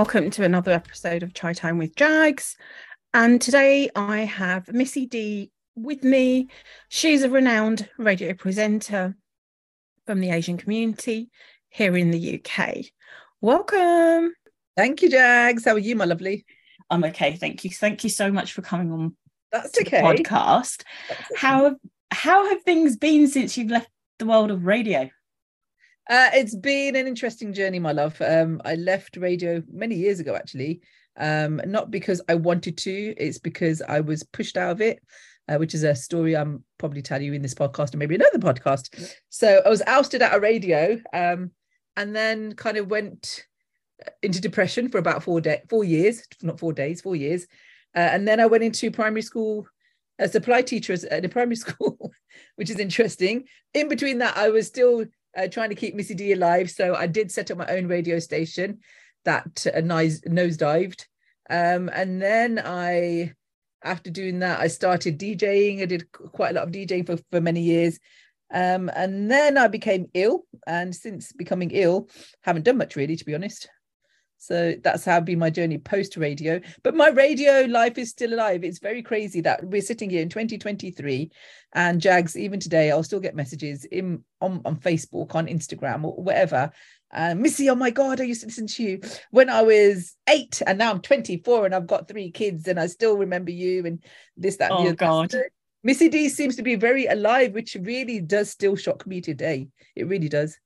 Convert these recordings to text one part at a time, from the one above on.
Welcome to another episode of Chai Time with Jagz. And today I have Missy D with me. She's a renowned radio presenter from the Asian community here in the UK. Welcome. Thank you, Jagz. How are you, my lovely? I'm okay, thank you. Thank you so much for coming on That's okay. podcast. That's okay. How have, how have things been since you've left the world of radio? Uh, it's been an interesting journey, my love. Um, I left radio many years ago, actually. Um, not because I wanted to, it's because I was pushed out of it, uh, which is a story I'm probably telling you in this podcast or maybe another podcast. So I was ousted out of radio, um, and then kind of went into depression for about four day, four years, not four days, four years, uh, and then I went into primary school a supply teacher at a primary school, which is interesting. In between that, I was still uh, trying to keep Missy D alive. So I did set up my own radio station that uh, nose nosedived. Um, and then I, after doing that, I started DJing. I did quite a lot of DJing for, for many years. Um, and then I became ill. And since becoming ill, haven't done much really, to be honest. So that's how been my journey post radio. But my radio life is still alive. It's very crazy that we're sitting here in 2023 and Jagz, even today, I'll still get messages in on, on Facebook, on Instagram, or whatever. Uh, Missy, oh my God, I used to listen to you when I was eight, and now I'm 24 and I've got three kids, and I still remember you and this, that, and the Oh, other. God. So Missy D seems to be very alive, which really does still shock me today. It really does.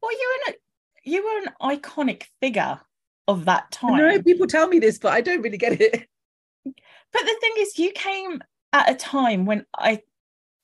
Well, you were an, you were an iconic figure of that time. know people tell me this, but I don't really get it. But the thing is, you came at a time when I,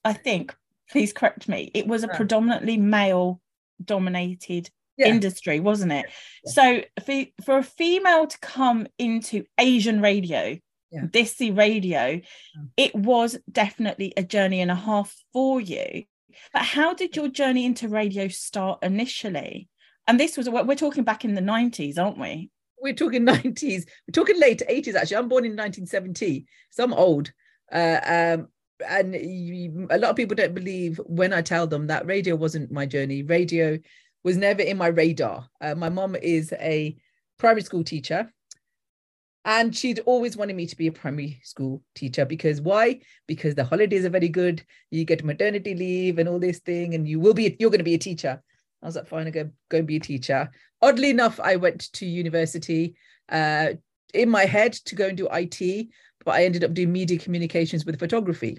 I think, please correct me, it was a Yeah. predominantly male dominated Yeah. industry, wasn't it? Yeah. So for, for a female to come into Asian radio, Yeah. Desi radio, Mm. it was definitely a journey and a half for you. But how did your journey into radio start initially? And this was we're talking back in the 90s, aren't we? We're talking 90s we're talking late 80s actually. I'm born in 1970 so i'm old. Uh, um, and you, a lot of people don't believe when i tell them that radio wasn't my journey. Radio was never in my radar. Uh, my mom is a primary school teacher and she'd always wanted me to be a primary school teacher because why? Because the holidays are very good you get maternity leave and all this thing and you will be you're going to be a teacher. I was like fine i go go and be a teacher oddly enough, I went to university uh, in my head to go and do IT, but I ended up doing media communications with photography.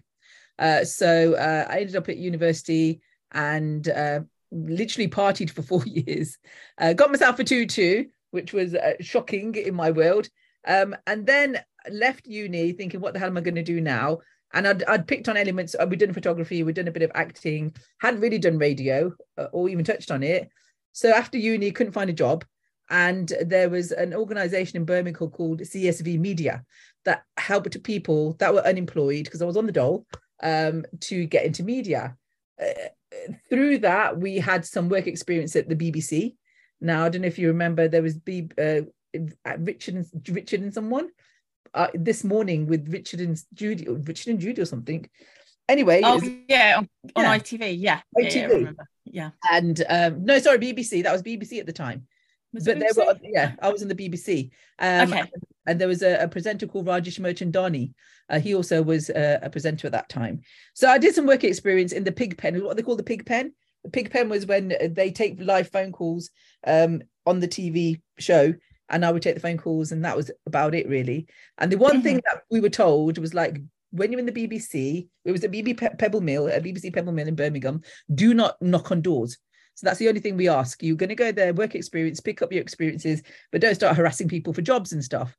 Uh, so uh, I ended up at university and uh, literally partied for four years. Uh, got myself a tutu, which was uh, shocking in my world. Um, and then left uni thinking, what the hell am I going to do now? And I'd, I'd picked on elements. We'd done photography, we'd done a bit of acting, hadn't really done radio uh, or even touched on it. So after uni, couldn't find a job. And there was an organization in Birmingham called CSV Media that helped people that were unemployed because I was on the dole um, to get into media. Uh, through that, we had some work experience at the BBC. Now, I don't know if you remember, there was B, uh, Richard, and, Richard and someone uh, this morning with Richard and Judy, or Richard and Judy or something. Anyway, Oh was- yeah, on, on Yeah. ITV, yeah. Yeah, yeah, ITV. remember. Yeah. and um, no, sorry, BBC. That was BBC at the time. Was but there were yeah i was in the bbc um Okay. and, there was a, a presenter called Rajesh Mirchandani uh, he also was uh, a presenter at that time so i did some work experience in the pig pen what they call the pig pen the pig pen was when uh, they take live phone calls um on the tv show and i would take the phone calls and that was about it really and the one thing that we were told was like when you're in the BBC, it was a BB Pe- Pebble Mill, a BBC Pebble Mill in Birmingham, do not knock on doors. So that's the only thing we ask. You're going to go there, work experience, pick up your experiences, but don't start harassing people for jobs and stuff.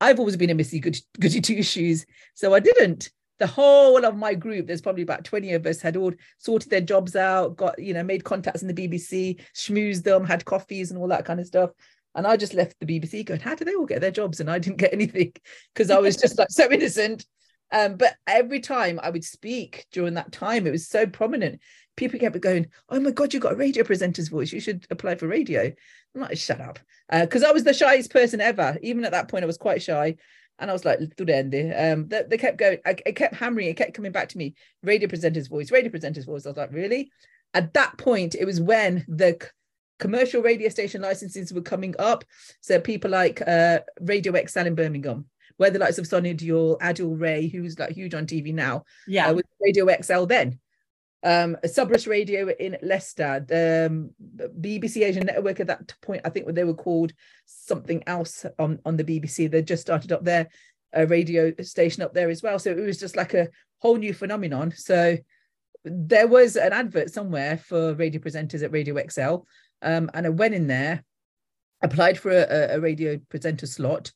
I've always been a Missy Good- Goody Two Shoes, so I didn't. The whole of my group, there's probably about 20 of us, had all sorted their jobs out, got, you know, made contacts in the BBC, schmoozed them, had coffees and all that kind of stuff. And I just left the BBC going, how do they all get their jobs? And I didn't get anything because I was just like so innocent. Um, but every time I would speak during that time, it was so prominent. People kept going, "Oh my god, you've got a radio presenter's voice. You should apply for radio." I'm like, "Shut up," because I was the shyest person ever. Even at that point, I was quite shy, and I was like. Um, they, they kept going. I, it kept hammering. It kept coming back to me. Radio presenter's voice. Radio presenter's voice. I was like, "Really?" At that point, it was when the commercial radio station licenses were coming up. So people like uh, Radio XL in Birmingham, where the likes of Sonia Deol, Adil Ray, who's like huge on TV now, Yeah. uh, with Radio XL then. Um, Sabras Radio in Leicester, the um, BBC Asian Network at that point, I think they were called something else on, on the BBC. They just started up their uh, radio station up there as well. So it was just like a whole new phenomenon. So there was an advert somewhere for radio presenters at Radio XL. Um, and I went in there, applied for a, a radio presenter slot.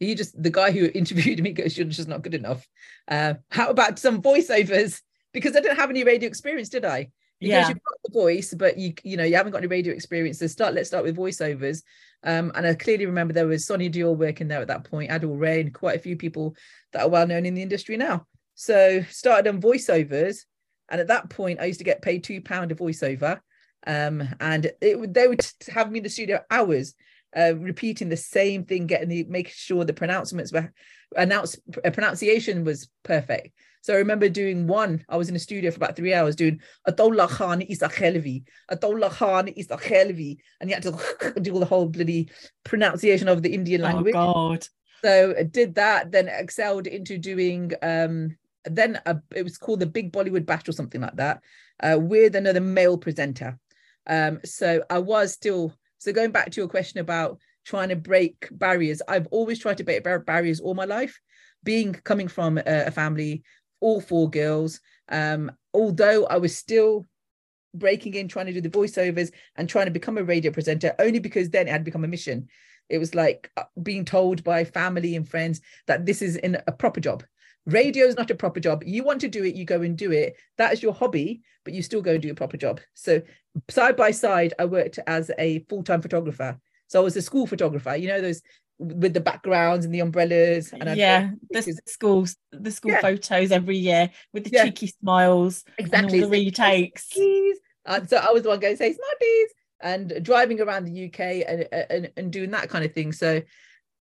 He just, the guy who interviewed me goes, You're just not good enough. Uh, how about some voiceovers? Because I didn't have any radio experience, did I? Because Yeah. you've got the voice, but you you know you haven't got any radio experience. So start. Let's start with voiceovers. Um, and I clearly remember there was Sonia Deol working there at that point, Adil Ray, and quite a few people that are well known in the industry now. So started on voiceovers, and at that point I used to get paid two pound a voiceover, um, and it would they would have me in the studio hours, uh, repeating the same thing, getting the making sure the pronouncements were announced uh, pronunciation was perfect. So I remember doing one. I was in the studio for about three hours doing Adollah Khan is a Khelvi, Khan is a Khelvi, and you had to do all the whole bloody pronunciation of the Indian language. Oh language. God. So I did that, then excelled into doing um then a, it was called the Big Bollywood Bash or something like that, uh, with another male presenter. Um, so I was still so going back to your question about trying to break barriers. I've always tried to break barriers all my life, being coming from a, family, all four girls. Um, although I was still breaking in, trying to do the voiceovers and trying to become a radio presenter, only because then it had become a mission. It was like uh, being told by family and friends that this is in a proper job. Radio is not a proper job. You want to do it, you go and do it. That is your hobby, but you still go and do a proper job. So side by side, I worked as a full-time photographer. So I was a school photographer, you know, those with the backgrounds and the umbrellas. And I'd yeah, the schools, the school Yeah. photos every year with the Yeah. cheeky smiles exactly the retakes. And so I was the one going say Smarties and driving around the UK and, and and doing that kind of thing. So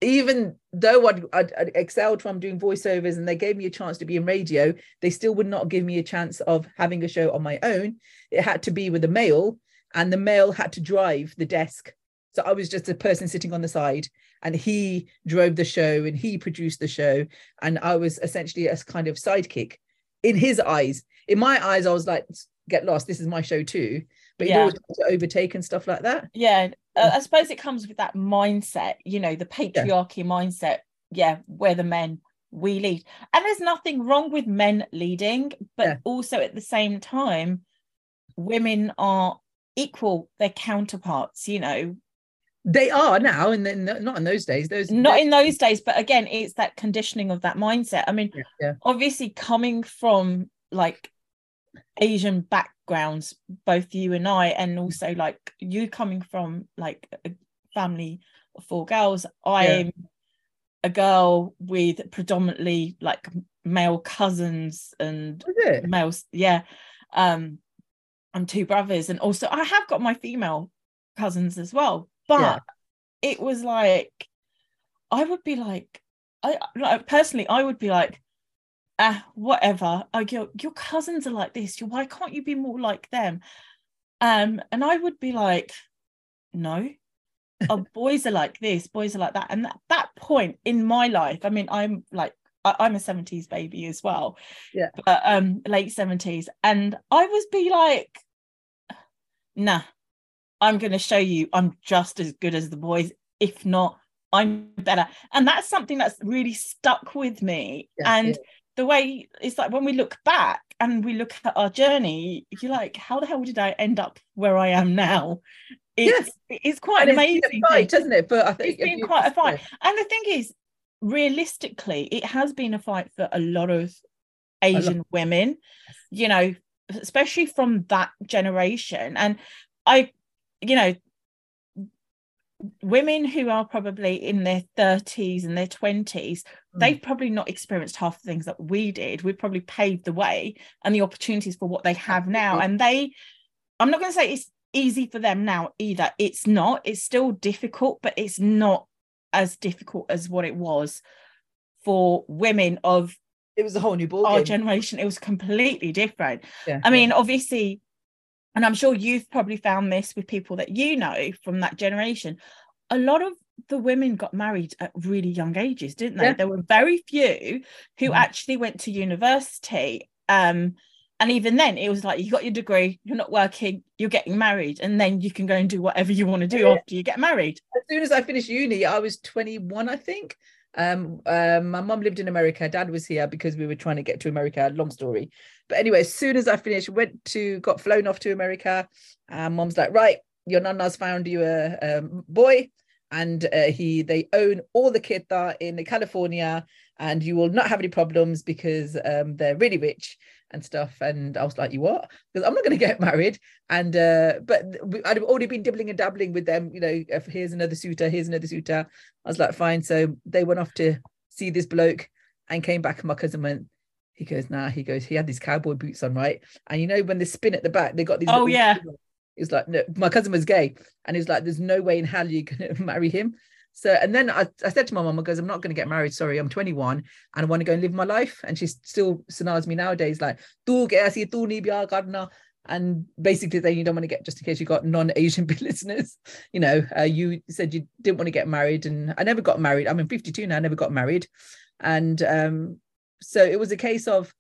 even though I'd, I'd, I'd excelled from doing voiceovers and they gave me a chance to be in radio, they still would not give me a chance of having a show on my own. It had to be with a male, and the male had to drive the desk. So I was just a person sitting on the side, and he drove the show and he produced the show, and I was essentially a kind of sidekick in his eyes. In my eyes, I was like, "Get lost! This is my show too." But Yeah. always try to overtake and stuff like that. Yeah, uh, I suppose it comes with that mindset, you know, the patriarchy mindset. Yeah, we're the men, we lead. And there's nothing wrong with men leading, but Yeah. also at the same time, women are equal, they're counterparts, you know, They are now, and then not in those days. Those not in those days, but again, it's that conditioning of that mindset. I mean, yeah, yeah. obviously coming from like Asian backgrounds, both you and I, and also like you coming from like a family of four girls, I'm a girl with predominantly like male cousins and males, yeah. Um, and two brothers, and also I have got my female cousins as well, but Yeah. it was like I would be like, I like personally, I would be like, ah, whatever. Like your your cousins are like this. Why can't you be more like them? Um, and I would be like, no. oh, boys are like this, boys are like that. And at that point in my life, I mean, I'm like, I, I'm a 70s baby as well. Yeah. But um late 70s. And I was be like, nah, I'm gonna show you I'm just as good as the boys, if not I'm better. And that's something that's really stuck with me. Yeah, and yeah. The way it's like when we look back and we look at our journey, you're like, how the hell did I end up where I am now? It's it's quite And it's amazing fight, thing. hasn't it? But I think It's been quite a fight. And the thing is, realistically, it has been a fight for a lot of Asian women, you know, especially from that generation. And I, you know, women who are probably in their 30s and their 20s, Mm. they've probably not experienced half the things that we did. We've probably paved the way and the opportunities for what they have now. And they, I'm not going to say it's easy for them now either. It's not, it's still difficult, but it's not as difficult as what it was for women of It was a whole new ball our game. generation. It was completely different. Yeah, I mean, obviously, and I'm sure you've probably found this with people that you know from that generation, a lot of the women got married at really young ages, didn't they? Yeah. There were very few who Mhm. actually went to university. Um, and even then, it was like you got your degree, you're not working, you're getting married, and then you can go and do whatever you want to do Yeah. after you get married. as soon as I finished uni, I was 21, I think. Um, um, my mum lived in America. Dad was here because we were trying to get to America. Long story, but anyway, as soon as I finished, went to got flown off to America. And mum's like, right, your nana's found you a, a boy, and uh, he they own all the Kita in California, and you will not have any problems because um, they're really rich and stuff. And I was like, you what? Because I'm not going to get married. And uh, but I'd already been dibbling and dabbling with them. You know, here's another suitor, here's another suitor. I was like, fine. So they went off to see this bloke and came back. And my cousin went. He goes, nah. He goes, he had these cowboy boots on, right? And you know when they spin at the back, they got these. Oh, yeah. It's like no, my cousin was gay, and he was like, "There's no way in hell you're gonna marry him." So, and then I, I said to my mum, I goes, I'm not going to get married. Sorry, I'm 21 and I want to go and live my life. And she still scenarios me nowadays like. And basically, then you don't want to get just in case you got non-Asian listeners. You know, uh, you said you didn't want to get married, and I never got married. I'm in 52 now, I never got married, and um, so it was a case of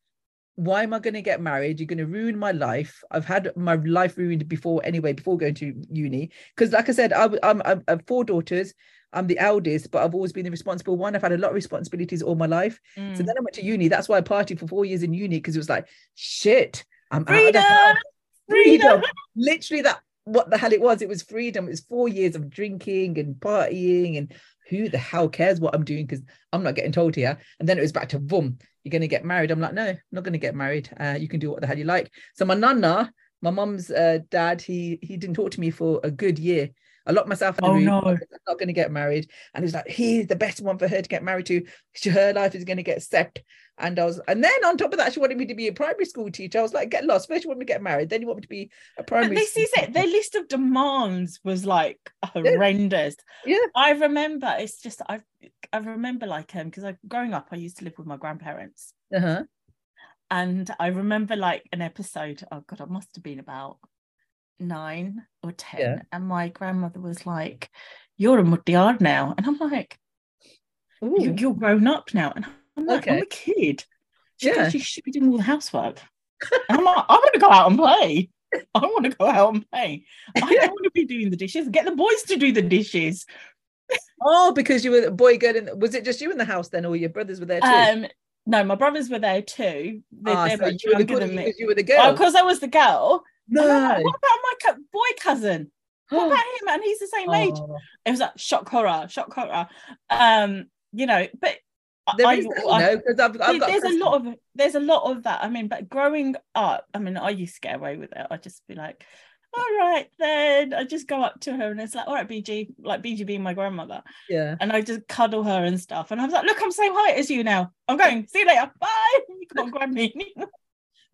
why am I going to get married? You're going to ruin my life. I've had my life ruined before anyway, before going to uni. Because, like I said, I, I'm, I'm, I have four daughters. I'm the eldest, but I've always been the responsible one. I've had a lot of responsibilities all my life. So Mm. then I went to uni. That's why I partied for four years in uni because it was like, shit, I'm out Freedom! house. Freedom! freedom. Literally, that what the hell it was. It was freedom. It was four years of drinking and partying, and who the hell cares what I'm doing because I'm not getting told here. And then it was back to boom, you're going to get married. I'm like, no, I'm not going to get married. Uh, you can do what the hell you like. So my nana, my mum's uh, dad, he he didn't talk to me for a good year. I locked myself in the Oh, room. no. I'm not going to get married. And he was like, he's the best one for her to get married to. Her life is going to get set. And I was, and then on top of that, she wanted me to be a primary school teacher. I was like, get lost. First, you want me to get married, then you want me to be a But primary. this school is it. teacher. Their list of demands was like horrendous. Yeah. I remember it's just I I remember like um because I growing up I used to live with my grandparents Uh-huh. and I remember like an episode oh god I must have been about nine or ten Yeah. and my grandmother was like you're a muddyard now and I'm like you, you're grown up now and I'm like I'm a kid she Yeah. you should be doing all the housework and I'm like I want to go out and play I want to go out and play I don't want to be doing the dishes get the boys to do the dishes Oh, because you were a boy girl. In, was it just you in the house then, or your brothers were there too? Um, no, my brothers were there too. They, Ah, they're so much you were the younger good than me. because you were the Oh, girl. because I was the girl. No. like, what about my co- boy cousin? What about him? And he's the same age. Oh, It was like shock horror, shock horror. Um, you know, but there I- is I- because I've, I've got there's a lot of there's a lot of that. I mean, but growing up, I mean, I used to get away with it. I'd just be like, all right, then I just go up to her and it's like, all right, BG, like BG being my grandmother. Yeah. and I just cuddle her and stuff. And I was like, look, I'm same height as you now. I'm going. See you later. Bye. You can't grab me.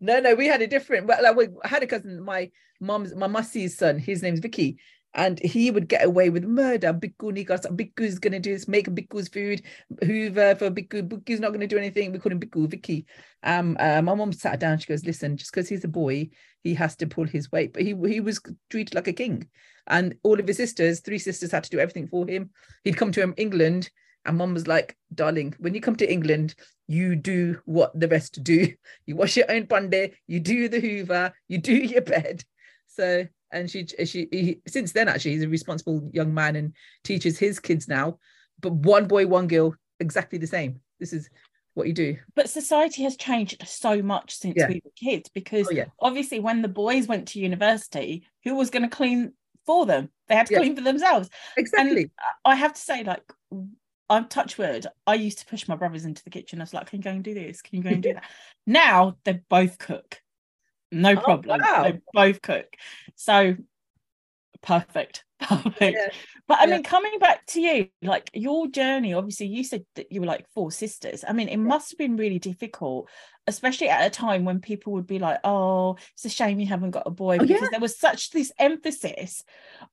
No, no, we had a different. Well, like, we- had a cousin, my mom's, my mussie's son. His name's Vicky, and he would get away with murder. Bikku, got Bikku's gonna do this, make Bikku's food, Hoover for Bikku. Bikku's not gonna do anything. We call him Bikku, Vicky. Um, uh, my mom sat down. She goes, "Listen, just because he's a boy, he has to pull his weight." But he he was treated like a king, and all of his sisters, three sisters, had to do everything for him. He'd come to him England. And mom was like, darling, when you come to England, you do what the rest do. You wash your own pande, you do the hoover, you do your bed. So, and she, she, he, since then, actually, he's a responsible young man and teaches his kids now. But one boy, one girl, exactly the same. This is what you do. But society has changed so much since Yeah. we were kids because Oh, yeah. obviously when the boys went to university, who was going to clean for them? They had to Yeah. clean for themselves. Exactly. I have to say, like, I'm touch wood. I used to push my brothers into the kitchen. I was like, can you go and do this? Can you go and do that? now they both cook. No Oh, problem. wow. They both cook. So perfect. Perfect. Yeah. But I Yeah. mean, coming back to you, like your journey, obviously, you said that you were like four sisters. I mean, it must have been really difficult, especially at a time when people would be like, oh, it's a shame you haven't got a boy, Oh, because yeah. there was such this emphasis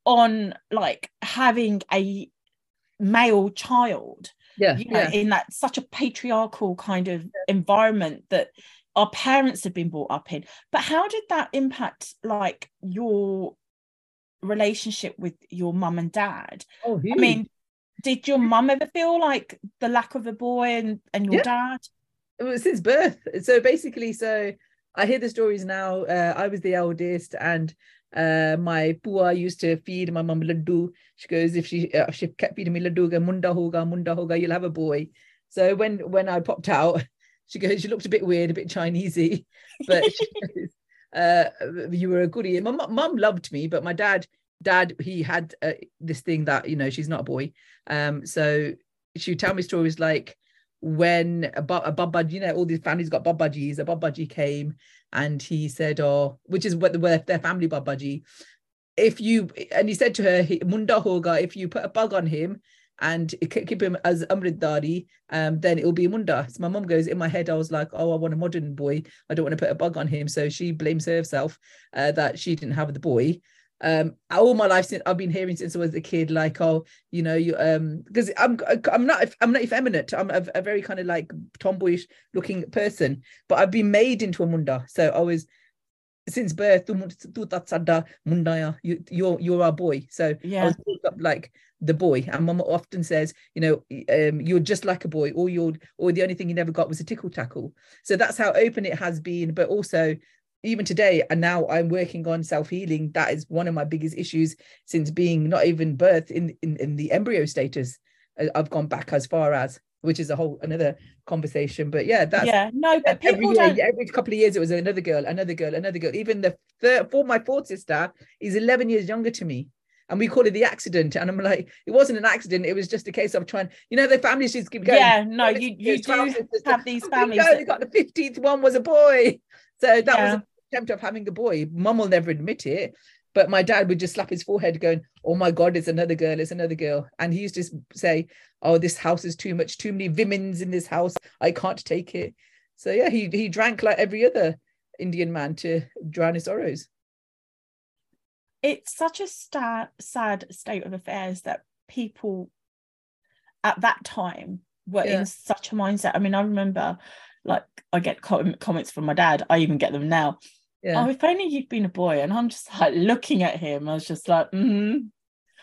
on like having a male child, Yeah. you know, Yeah. in that such a patriarchal kind of environment that our parents have been brought up in. But how did that impact like your relationship with your mum and dad? Oh, I mean, did your mum ever feel like the lack of a boy and, and your Yeah. dad? since birth. So basically, so I hear the stories now. Uh, I was the eldest, and uh, my pua used to feed my mum laddu. She goes, if she uh, she kept feeding me laddu, go, munda hoga, munda hoga, you'll have a boy. So when when I popped out, she goes, she looked a bit weird, a bit Chinesey, but goes, uh, you were a goodie. My mum loved me, but my dad, dad, he had uh, this thing that you know she's not a boy. Um, so she would tell me stories like when a, bu- a babad, you know, all these families got babajis, a babaji came and he said, oh, which is what the, their family babaji. If you, and he said to her, Munda hoga, if you put a bug on him and keep him as Amritdhari, um, then it'll be Munda. So my mum goes, in my head, I was like, oh, I want a modern boy. I don't want to put a bug on him. So she blames herself uh, that she didn't have the boy um all my life since I've been hearing since I was a kid like oh you know you um because I'm I'm not I'm not effeminate. I'm a, a very kind of like tomboyish looking person but I've been made into a munda. So I was since birth tu mun- tu tat sadda mundaya you you're you're our boy. So I Yeah. was brought up like the boy. And mama often says you know um you're just like a boy. Or you're or the only thing you never got was a tickle tackle. So that's how open it has been but also even today and now i'm working on self-healing that is one of my biggest issues since being not even birth in in, in the embryo status i've gone back as far as which is a whole another conversation but yeah that's yeah, no, but every people year, every couple of years it was another girl another girl another girl even the third for my fourth sister is 11 years younger to me and we call it the accident and i'm like it wasn't an accident it was just a case of trying you know the families just keep going Yeah, no, you you do have these families. you that- got the 15th one was a boy. So that was Yeah. an attempt of having a boy. Mum will never admit it. But my dad would just slap his forehead, going, Oh my God, it's another girl, it's another girl. And he used to say, Oh, this house is too much, too many women's in this house. I can't take it. So yeah, he he drank like every other Indian man to drown his sorrows. it's such a sta- sad state of affairs that people at that time were Yeah. in such a mindset. I mean, I remember like I get com- comments from my dad. I even get them now. Yeah. Oh, if only you'd been a boy. And I'm just like looking at him. I was just like, mm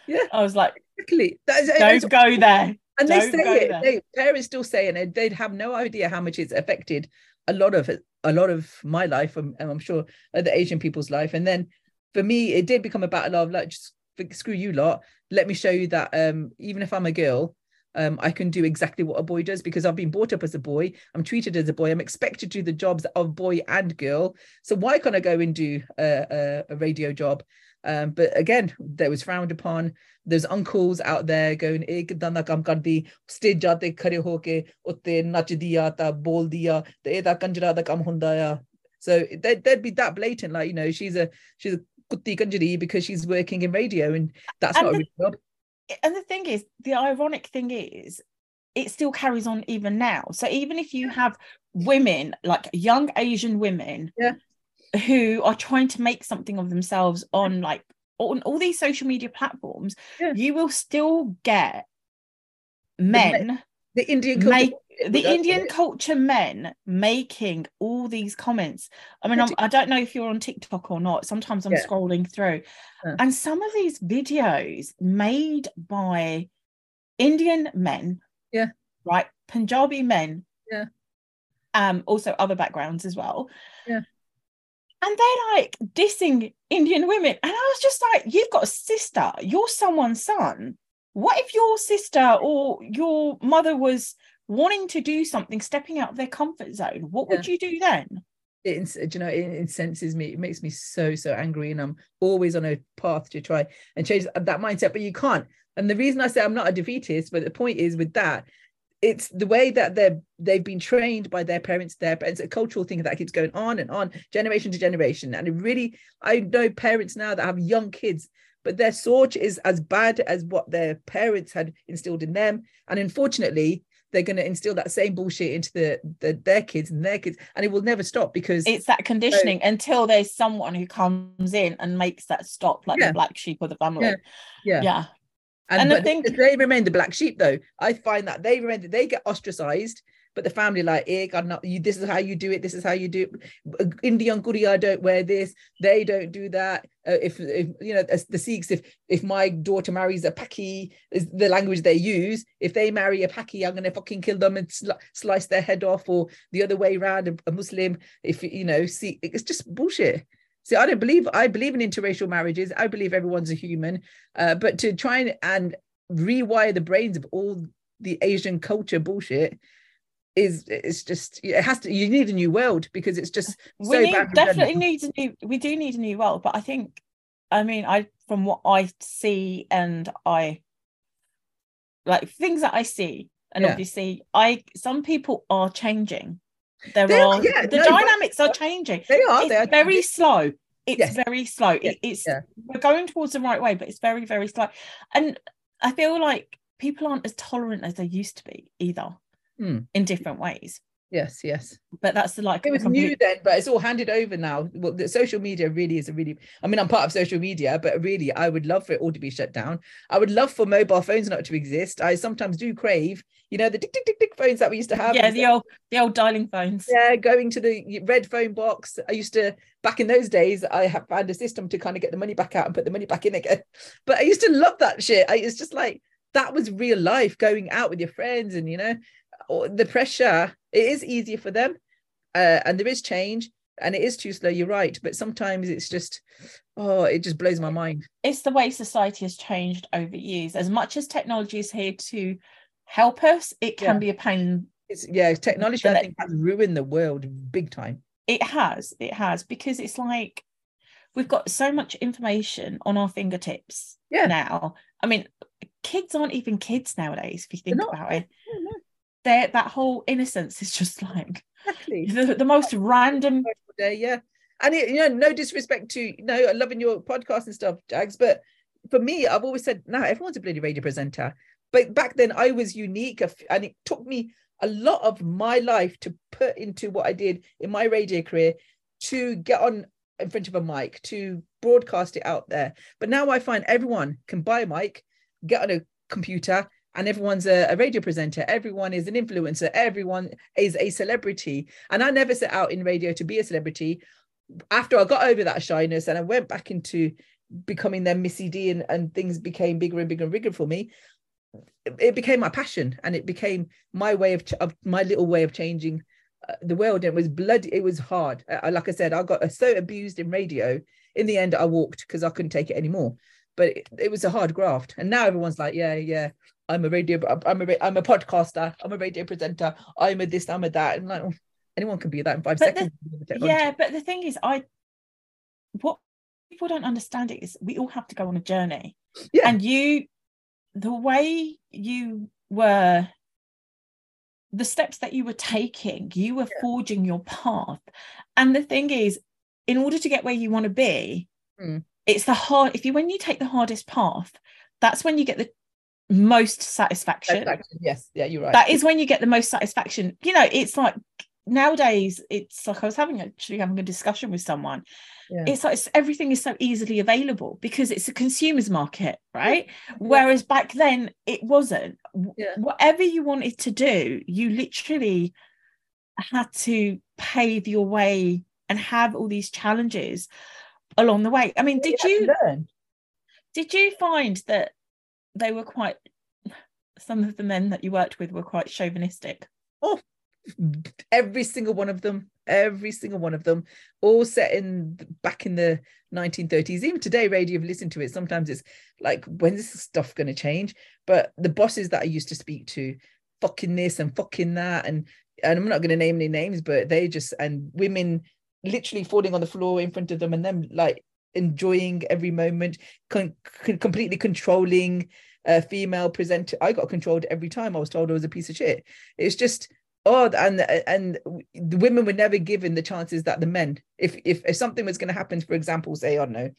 Yeah. I was like, Exactly. Is- don't go there. and they Don't say it they, parents still say it and they'd have no idea how much it's affected a lot of a lot of my life and, and i'm sure other asian people's life and then for me it did become a battle of like just screw you lot let me show you that um even if i'm a girl um, I can do exactly what a boy does because I've been brought up as a boy. I'm treated as a boy. I'm expected to do the jobs of boy and girl. So why can't I go and do a, a, a radio job? Um, but again, that was frowned upon. There's uncles out there going. Eh, eh so they'd, they'd be that blatant, like, you know, she's a, she's a kutti because she's working in radio and that's and not the, a real job and the thing is, the ironic thing is, it still carries on even now. So even if you have women, like young Asian women, Yeah. who are trying to make something of themselves on like on all these social media platforms, Yeah. you will still get men- the indian Make- the that's Indian it. culture men making all these comments. I mean, I'm, I don't know if you're on TikTok or not. Sometimes I'm Yeah. scrolling through, Yeah. and some of these videos made by Indian men, Yeah. right, Punjabi men, Yeah. um, also other backgrounds as well, Yeah. and they're like dissing Indian women, and I was just like, you've got a sister, you're someone's son. What if your sister or your mother was wanting to do something, stepping out of their comfort zone? What would you do then? it, do you know it incenses me it makes me so so angry and i'm always on a path to try and change that mindset but you can't and the reason i say i'm not a defeatist but the point is with that it's the way that they're they've been trained by their parents their it's a cultural thing that keeps going on and on generation to generation and it really i know parents now that have young kids but their sort is as bad as what their parents had instilled in them and unfortunately they're going to instill that same bullshit into the, the their kids and their kids and it will never stop because It's that conditioning until there's someone who comes in and makes that stop, like Yeah. the black sheep of the family. Yeah. yeah Yeah. and, And thing- they remain the black sheep though i find that they remain they get ostracized but the family like, eh, God, not you. This is how you do it. This is how you do it. Indian Guriya don't wear this. They don't do that. Uh, if, if you know the Sikhs, if if my daughter marries a Paki, is the language they use. If they marry a Paki, I'm gonna fucking kill them and sl- slice their head off, or the other way around. A, a Muslim, if you know, see, it's just bullshit. See, I don't believe I believe in interracial marriages. I believe everyone's a human, uh, but to try and, and rewire the brains of all the Asian culture bullshit is it's just it has to you need a new world because it's just we so need, definitely need a new we do need a new world but i think i mean i from what i see and i like things that i see and Yeah. obviously i some people are changing. There They are, are yeah, the no, dynamics are changing. They are it's they are very slow. It's Yes. very slow. Yeah, it's we're going towards the right way but it's very very slow. And i feel like people aren't as tolerant as they used to be either Hmm. in different ways. Yes yes. But that's the like it was complete- new then but it's all handed over now. Well the social media really is a really i mean i'm part of social media but really i would love for it all to be shut down. I would love for mobile phones not to exist. I sometimes do crave you know the tick tick tick tick phones that we used to have. Yeah the old the old dialing phones. Yeah going to the red phone box. I used to back in those days i have found a system to kind of get the money back out and put the money back in again. But i used to love that shit. I, it's just like that was real life going out with your friends and you know the pressure it is easier for them uh, and there is change and it is too slow you're right but sometimes it's just oh it just blows my mind. It's the way society has changed over years. As much as technology is here to help us it can Yeah. be a pain. It's yeah technology i think has ruined the world big time. It has it has because it's like we've got so much information on our fingertips Yeah. now. I mean kids aren't even kids nowadays if you think about it They're, that whole innocence is just like exactly the, the most random day, yeah. And it, you know, no disrespect to you know, loving your podcast and stuff, Jagz, but for me, I've always said, now everyone's a bloody radio presenter. But back then, I was unique, and it took me a lot of my life to put into what I did in my radio career to get on in front of a mic to broadcast it out there. But now I find everyone can buy a mic, get on a computer, and everyone's a, a radio presenter. Everyone is an influencer. Everyone is a celebrity. And I never set out in radio to be a celebrity. After I got over that shyness and I went back into becoming their Missy D and, and things became bigger and bigger and bigger for me, it, became my passion and it became my way of, ch- of my little way of changing uh, the world. And it was bloody, it was hard. Uh, like I said, I got so abused in radio. In the end, I walked because I couldn't take it anymore. But it, it was a hard graft. And now everyone's like, yeah, yeah, I'm a radio, I'm a, I'm a podcaster, I'm a radio presenter, I'm a this, I'm a that. And like, oh, anyone can be that in five But seconds. the yeah but the thing is i what people don't understand it is we all have to go on a journey Yeah. and you the way you were the steps that you were taking you were Yeah. forging your path and the thing is in order to get where you want to be Mm. it's the hard if you when you take the hardest path that's when you get the most satisfaction Satisfaction, Yes, yeah, you're right. that is when you get the most satisfaction you know it's like nowadays it's like i was having actually having a discussion with someone Yeah. it's like it's, everything is so easily available because it's a consumer's market right whereas back then it wasn't Yeah. whatever you wanted to do you literally had to pave your way and have all these challenges along the way i mean did had you learn. did you find that they were quite some of the men that you worked with were quite chauvinistic. Oh every single one of them every single one of them all set in back in the 1930s even today radio if you listen to it sometimes it's like when's this stuff going to change? But the bosses that i used to speak to fucking this and fucking that and and i'm not going to name any names but they just and women literally falling on the floor in front of them and them like enjoying every moment con- con- completely controlling a female presenter i got controlled every time i was told i was a piece of shit. It's just oh and and the women were never given the chances that the men if if, if something was going to happen for example say i don't know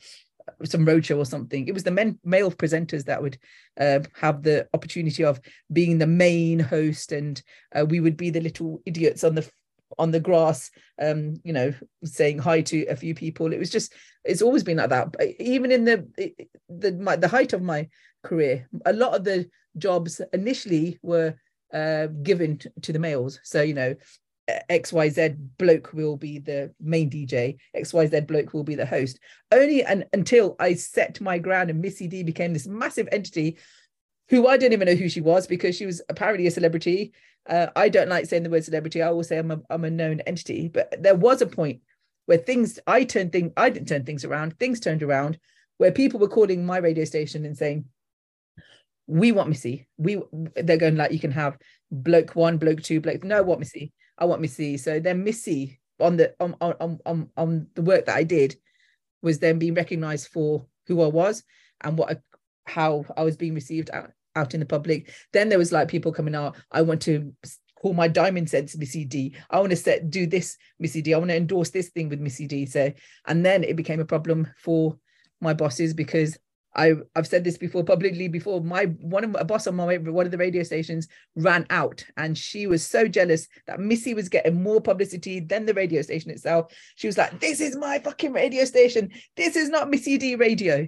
some roadshow or something it was the men male presenters that would uh, have the opportunity of being the main host and uh, we would be the little idiots on the on the grass um you know saying hi to a few people it was just it's always been like that even in the the my, the height of my career a lot of the jobs initially were uh, given t- to the males. So you know, XYZ bloke will be the main DJ, XYZ bloke will be the host. Only and until I set my ground and Missy D became this massive entity who I didn't even know who she was because she was apparently a celebrity. Uh, I don't like saying the word celebrity. I always say I'm a, I'm a known entity, but there was a point where things I turned things I didn't turn things around. Things turned around where people were calling my radio station and saying, "We want Missy. We." They're going like, "You can have bloke one, bloke two, bloke." No, I want Missy. I want Missy. So then Missy on the on on on on the work that I did was then being recognised for who I was and what how I was being received out, out in the public. Then there was like people coming out, I want to call my diamond sense Missy D. I want to set do this Missy D. I want to endorse this thing with Missy D. So and then it became a problem for my bosses because I I've said this before publicly before. My one of my boss on my one of the radio stations ran out, and she was so jealous that Missy was getting more publicity than the radio station itself. She was like, "This is my fucking radio station. This is not Missy D radio."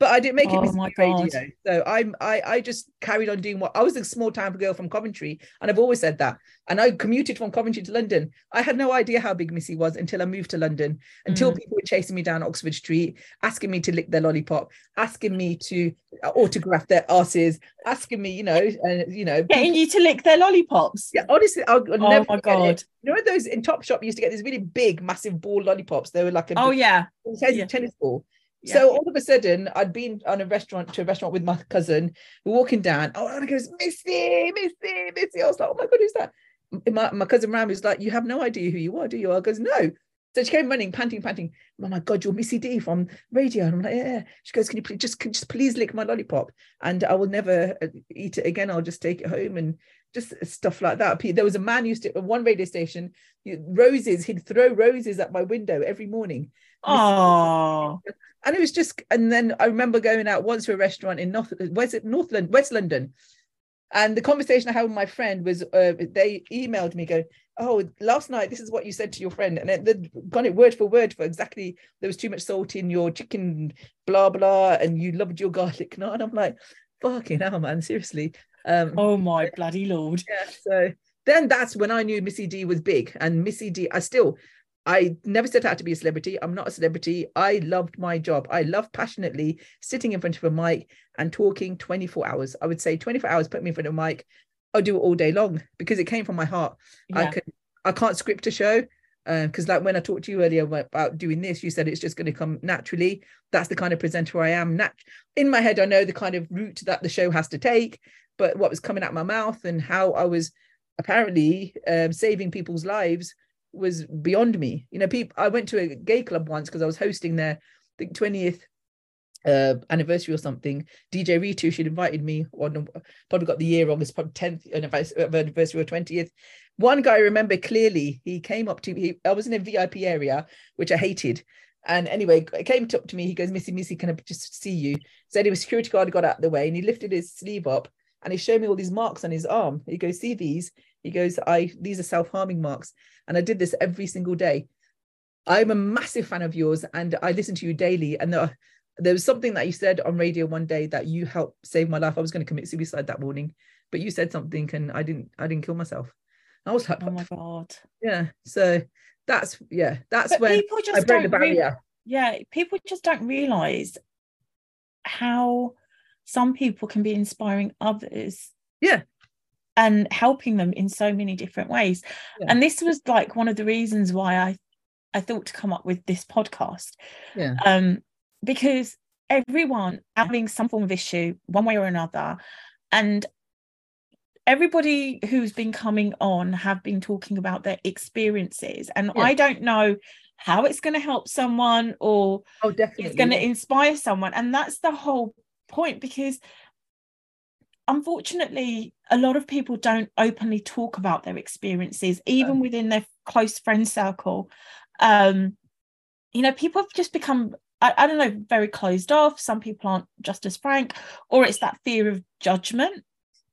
But I didn't make oh it my radio. God. So I'm I I just carried on doing what I was a small town girl from Coventry, and I've always said that. And I commuted from Coventry to London. I had no idea how big Missy was until I moved to London. Until mm. people were chasing me down Oxford Street, asking me to lick their lollipop, asking me to autograph their asses, asking me, you know, and uh, you know, getting you to lick their lollipops. Yeah, honestly, I'll, I'll oh my god. It. You know those in Top Shop used to get these really big, massive ball lollipops. They were like a oh yeah, yeah. tennis ball. So all of a sudden, I'd been on a restaurant to a restaurant with my cousin. We're walking down. Oh, and I goes, Missy, Missy, Missy. I was like, oh my god, who's that? My, my cousin Ram was like, you have no idea who you are, do you? I goes, no. So she came running, panting, panting. Oh my God, you're Missy D from radio. And I'm like, yeah. She goes, can you please, just, can, just please lick my lollipop? And I will never uh, eat it again. I'll just take it home and just stuff like that. There was a man used to, one radio station, roses, he'd throw roses at my window every morning. Oh, and it was just, and then I remember going out once to a restaurant in North, where's it, North London, West London. And the conversation I had with my friend was, uh, they emailed me going, oh, last night, this is what you said to your friend. And they got it word for word for exactly, there was too much salt in your chicken, blah, blah, and you loved your garlic naan. And I'm like, fucking hell, man, seriously. Um, oh my bloody lord. Yeah. So then that's when I knew Missy D was big. And Missy D, I still, I never set out to be a celebrity. I'm not a celebrity. I loved my job. I love passionately sitting in front of a mic and talking 24 hours. I would say 24 hours, put me in front of a mic. I'll do it all day long because it came from my heart. Yeah. I can I can't script a show because uh, like when I talked to you earlier about doing this, you said it's just going to come naturally. That's the kind of presenter I am. Nat- in my head, I know the kind of route that the show has to take, but what was coming out my mouth and how I was apparently um, saving people's lives was beyond me. You know, people. I went to a gay club once because I was hosting their the twentieth uh, anniversary or something. DJ Ritu, she'd invited me on probably got the year wrong. It's probably tenth anniversary or twentieth. One guy I remember clearly. He came up to me. I was in a VIP area, which I hated. And anyway, it came up to me. He goes, Missy, Missy, can I just see you? So anyway, security guard got out of the way and he lifted his sleeve up and he showed me all these marks on his arm. He goes, see these? He goes, I these are self-harming marks. And I did this every single day. I'm a massive fan of yours and I listen to you daily. And there, there was something that you said on radio one day that you helped save my life. I was going to commit suicide that morning, but you said something and I didn't I didn't kill myself. I was like, oh my God. Yeah. So that's yeah, that's but when people just I broke the barrier. Re- yeah, people just don't realize how some people can be inspiring others. Yeah and helping them in so many different ways. Yeah. And this was like one of the reasons why I I thought to come up with this podcast. Yeah. Um, because everyone having some form of issue, one way or another, and everybody who's been coming on have been talking about their experiences. And yeah. I don't know how it's going to help someone or oh, definitely. it's going to inspire someone. And that's the whole point because unfortunately, a lot of people don't openly talk about their experiences, even within their close friend circle. Um, you know, people have just become, I, I, don't know, very closed off. Some people aren't just as frank, or it's that fear of judgment.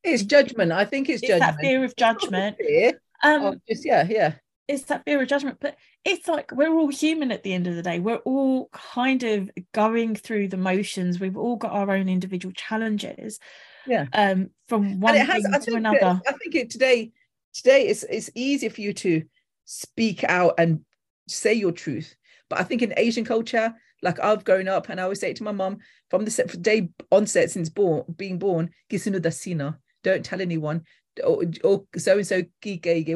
It's judgment. I think it's, it's judgment. that fear of judgment. Fear. Um, oh, just yeah, yeah. It's that fear of judgment, but it's like we're all human at the end of the day. We're all kind of going through the motions. We've all got our own individual challenges Yeah. Um, from one it has, thing to another. I think it today, today it's it's easier for you to speak out and say your truth. But I think in Asian culture, like I've grown up, and I always say it to my mom from the set, day onset since born being born, Kisunu dasina. Don't tell anyone. Or, or so and so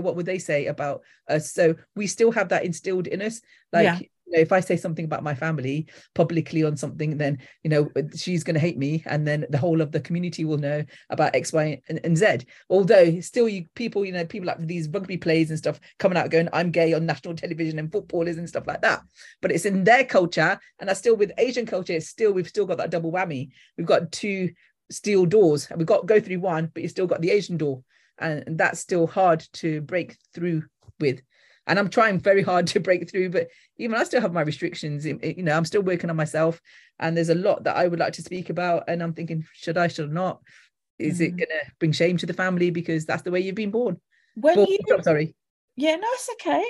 what would they say about us? So we still have that instilled in us. Like Yeah. You know, if I say something about my family publicly on something, then you know she's going to hate me, and then the whole of the community will know about X, Y, and, and Z. Although still, you people, you know, people like these rugby plays and stuff coming out going, "I'm gay" on national television and footballers and stuff like that. But it's in their culture, and I still with Asian culture, it's still we've still got that double whammy. We've got two steel doors, and we've got go through one, but you still got the Asian door, and that's still hard to break through with and I'm trying very hard to break through. But even I still have my restrictions. It- it- You know, I'm still working on myself, and there's a lot that I would like to speak about. And I'm thinking, should I? Should I not? Is it Mhm. going to bring shame to the family because that's the way you've been born? When Born- you, I'm sorry. yeah, no, it's okay.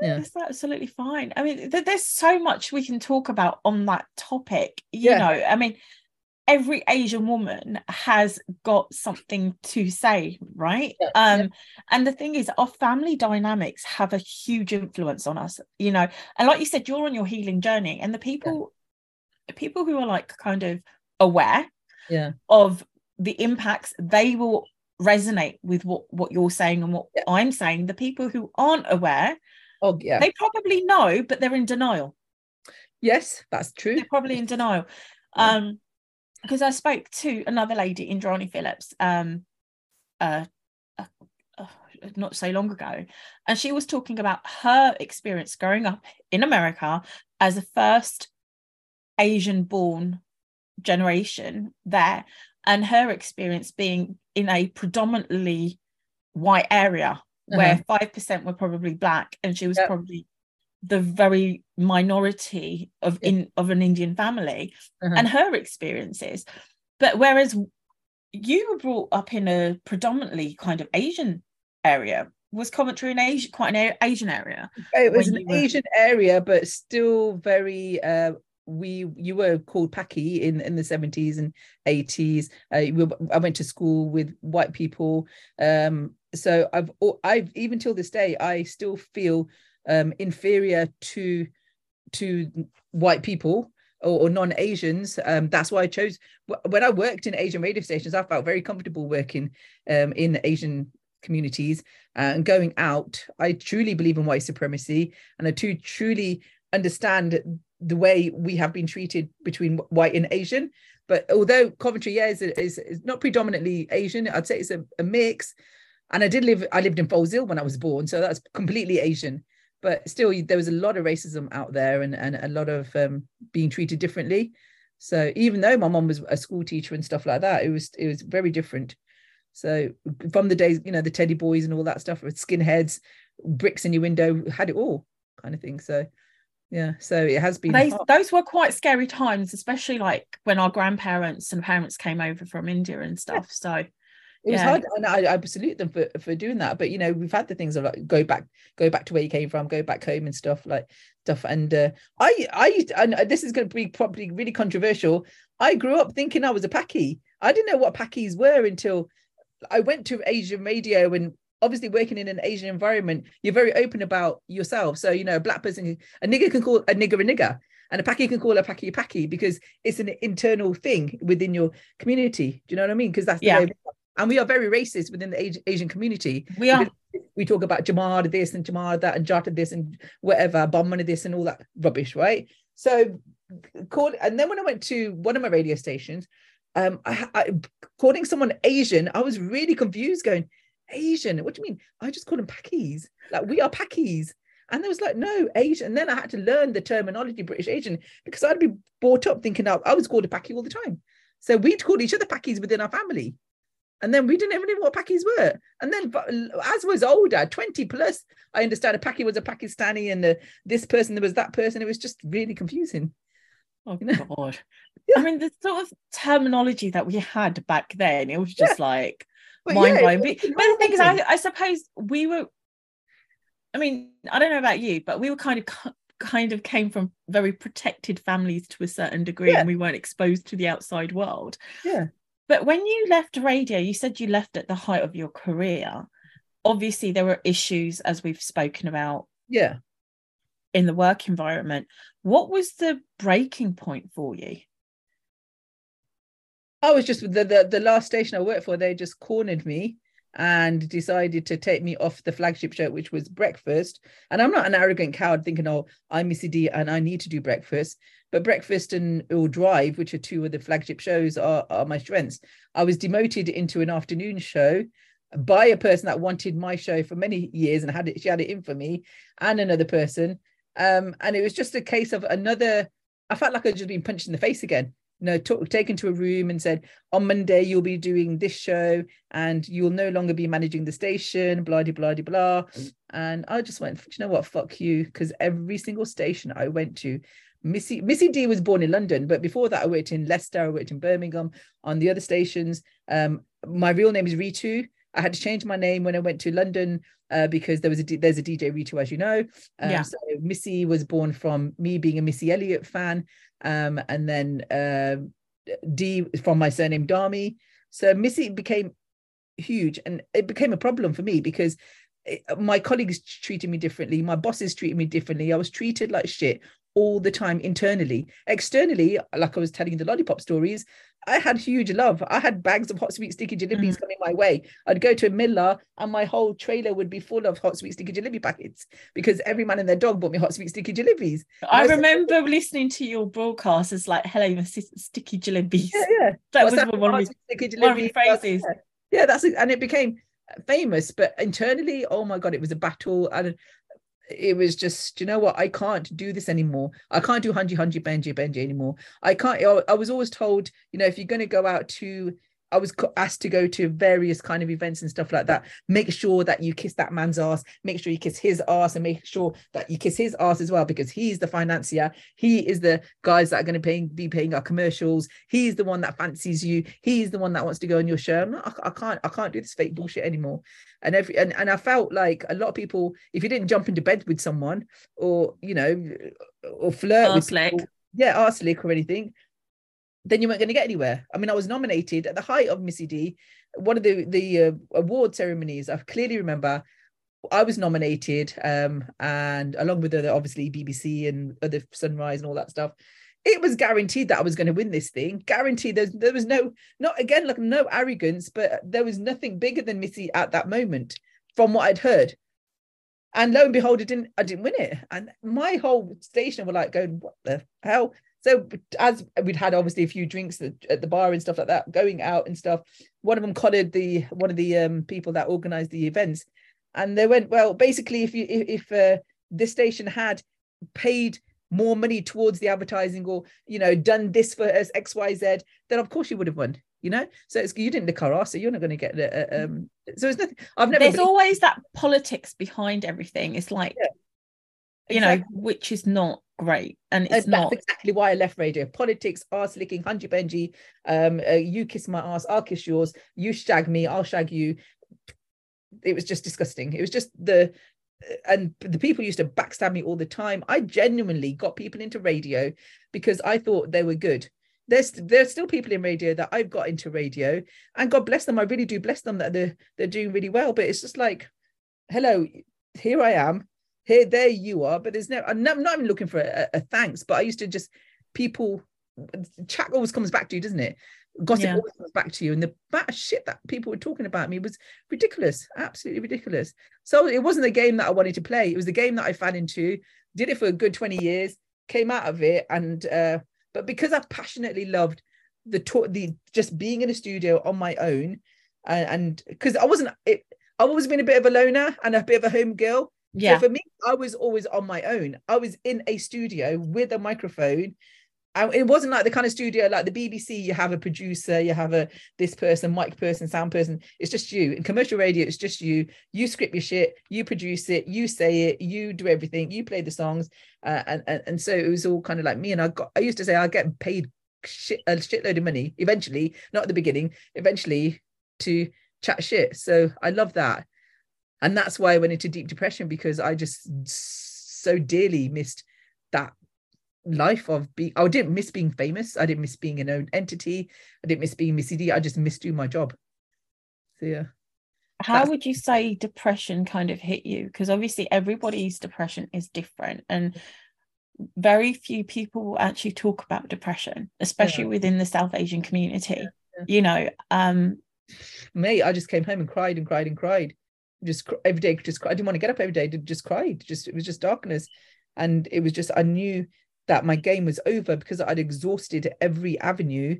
Yeah. It's absolutely fine. I mean, th- there's so much we can talk about on that topic. You Yeah. know, I mean, every Asian woman has got something to say, right? Yeah, Um, yeah. and the thing is, our family dynamics have a huge influence on us, you know. And like you said, you're on your healing journey, and the people, the people who are like kind of aware Yeah. of the impacts, they will resonate with what what you're saying and what Yeah. I'm saying. The people who aren't aware, Oh yeah. they probably know, but they're in denial. yes, that's true. They're probably in denial. Yeah. Um, because I spoke to another lady, Indrani Phillips, um, uh, uh, uh, not so long ago, and she was talking about her experience growing up in America as a first Asian-born generation there, and her experience being in a predominantly white area where five percent were probably black, and she was Yep. probably the very minority of Yeah. in of an Indian family Uh-huh. and her experiences. But whereas you were brought up in a predominantly kind of Asian area, was Coventry an Asian quite an Asian area? it was an were- Asian area, but still very. Uh, we you were called Paki in in the seventies and eighties. Uh, we, I went to school with white people, um, so I've I've even till this day I still feel um, inferior to to white people or, or non-Asians. Um, that's why I chose when I worked in Asian radio stations. I felt very comfortable working um, in Asian communities and going out. I truly believe in white supremacy, and I truly understand the way we have been treated between white and Asian. But although Coventry, yeah, is, is, is not predominantly Asian, I'd say it's a, a mix. And I did live, I lived in Foleshill when I was born, so that's completely Asian. But still, there was a lot of racism out there and, and a lot of um, being treated differently. So even though my mom was a school teacher and stuff like that, it was it was very different. So from the days, you know, the teddy boys and all that stuff with skinheads, bricks in your window, had it all kind of thing. So yeah, so it has been They, those were quite scary times, especially like when our grandparents and parents came over from India and stuff. So it was yeah. hard and I, I salute them for, for doing that but you know we've had the things of like go back go back to where you came from go back home and stuff like stuff and uh, i i used and this is going to be probably really controversial. I grew up thinking i was a paki i didn't know what pakis were until i went to asian radio and obviously working in an asian environment you're very open about yourself. So you know a black person a nigger can call a nigger a nigger and a paki can call a paki a paki because it's an internal thing within your community. Do you know what i mean? Because that's the Yeah. And we are very racist within the Asian community. we are We talk about Jamar this and Jamar that and Jata this and whatever, Bomber this and all that rubbish, right? So, call and then when I went to one of my radio stations, um, I, I calling someone Asian, I was really confused, going Asian. What do you mean? I just call them Pakis. Like we are Pakis. And there was like, no, Asian. And then I had to learn the terminology British Asian because I'd be brought up thinking I, I was called a Paki all the time. So we'd call each other Pakis within our family. And then we didn't even know what Pakis were. And then as I was older, 20 plus, I understand a Paki was a Pakistani and the, this person, there was that person. It was just really confusing. oh you know? god. Yeah. I mean the sort of terminology that we had back then, it was just like But mind yeah, blowing. it But, but the thing is. I, I suppose we were. I mean, I don't know about you, but we were kind of kind of came from very protected families to a certain degree, Yeah. and we weren't exposed to the outside world. Yeah. But when you left radio, you said you left at the height of your career. Obviously, there were issues, as we've spoken about, Yeah. in the work environment. What was the breaking point for you? I was just the, the the last station I worked for. They just cornered me and decided to take me off the flagship show, which was breakfast. And I'm not an arrogant coward thinking, "Oh, I'm Missy D and I need to do breakfast." But breakfast and or drive, which are two of the flagship shows, are are my strengths. I was demoted into an afternoon show by a person that wanted my show for many years and had it. She had it in for me and another person. Um, and it was just a case of another. I felt like I'd just been punched in the face again you know, taken to a room and said, on Monday, you'll be doing this show and you'll no longer be managing the station, blah, blah, blah, blah. And I just went, you know what, fuck you. Because every single station I went to, Missy, Missy D was born in London, but before that, I worked in Leicester, I worked in Birmingham on the other stations. Um, my real name is Ritu. I had to change my name when I went to London uh, because there was a there's a DJ Ritu, as you know. Um, Yeah. So Missy was born from me being a Missy Elliott fan, um, and then um D from my surname Dami. So Missy became huge, and it became a problem for me because it- my colleagues treated me differently, my bosses treated me differently. I was treated like shit all the time internally. Externally, like I was telling you the lollipop stories, I had huge love. I had bags of hot sweet sticky jalebis mm. coming my way. I'd go to a Miller and my whole trailer would be full of hot sweet sticky jalebi packets because every man and their dog bought me hot sweet sticky jalebis. I I said- remember listening to your broadcast as like, hello, my sticky jalebis. Yeah, yeah. That What's was that? one of sticky one of your jalebi. That's- phrases. Yeah, that's it. and it became famous. But internally, oh my god, it was a battle, and it was just, you know what? I can't do this anymore. I can't do hunji hunji benji benji anymore. I can't. I was always told, you know, if you're going to go out to I was asked to go to various kind of events and stuff like that. Make sure that you kiss that man's ass. Make sure you kiss his ass, and make sure that you kiss his ass as well, because he's the financier. He is the guys that are going to pay, be paying our commercials. He's the one that fancies you. He's the one that wants to go on your show. Not, I, I can't. I can't do this fake bullshit anymore. And every and, and I felt like a lot of people, if you didn't jump into bed with someone, or you know, or flirt with people, yeah, arse lick or anything, then you weren't going to get anywhere. I mean, I was nominated at the height of Missy D, one of the the uh, award ceremonies. I clearly remember I was nominated, um, and along with other obviously BBC and other Sunrise and all that stuff. It was guaranteed that I was going to win this thing. Guaranteed. There's there was no not again like no arrogance, but there was nothing bigger than Missy at that moment from what I'd heard. And lo and behold, I didn't I didn't win it. And my whole station were like going, what the hell? So as we'd had obviously a few drinks at, the bar and stuff like that, going out and stuff. One of them collared the one of the um, people that organised the events, and they went, well, basically, if you if, if uh, this station had paid more money towards the advertising or you know done this for us X Y Z, then of course you would have won. You know, so it's you didn't lick our ass, so you're not going to get the. Uh, um, so it's nothing. I've never. There's always that politics behind everything. It's like, Yeah, you know, which is not great. And And it's that's not. exactly why I left radio. Politics, ass licking, hunji benji. Um, uh, you kiss my ass, I'll kiss yours. You shag me, I'll shag you. It was just disgusting. It was just the, and the people used to backstab me all the time. I genuinely got people into radio because I thought they were good. There's there's still people in radio that I've got into radio, and God bless them. I really do bless them that they're they're doing really well. But it's just like, hello, here I am here there you are. But there's no i'm not, I'm not even looking for a, a thanks but i used to just people chat always comes back to you doesn't it? Gossip Yeah. always comes back to you. And the bad shit that people were talking about me was ridiculous absolutely ridiculous. So it wasn't a game that i wanted to play. It was the game that i fell into did it for a good 20 years came out of it. And uh but because i passionately loved the talk the just being in a studio on my own and because i wasn't it i've always been a bit of a loner and a bit of a home girl Yeah. so for me, I was always on my own. I was in a studio with a microphone. And it wasn't like the kind of studio like the BBC, you have a producer, you have a this person, mic person, sound person. It's just you. In commercial radio, it's just you. You script your shit, you produce it, you say it, you do everything, you play the songs. Uh, and, and and so it was all kind of like me. And I got I used to say I get paid shit a shitload of money eventually, not at the beginning, eventually to chat shit. So I love that and that's why I went into deep depression because I just so dearly missed that life of being I didn't miss being famous. I didn't miss being an own entity. I didn't miss being Missy D. I just missed doing my job. So yeah. How That's- would you say depression kind of hit you? Because obviously everybody's depression is different and very few people will actually talk about depression, especially yeah. within the South Asian community. Yeah, yeah. You know, um me, I just came home and cried and cried and cried. Just every day, just I didn't want to get up every day. Just cried. Just it was just darkness, and it was just I knew that my game was over because I'd exhausted every avenue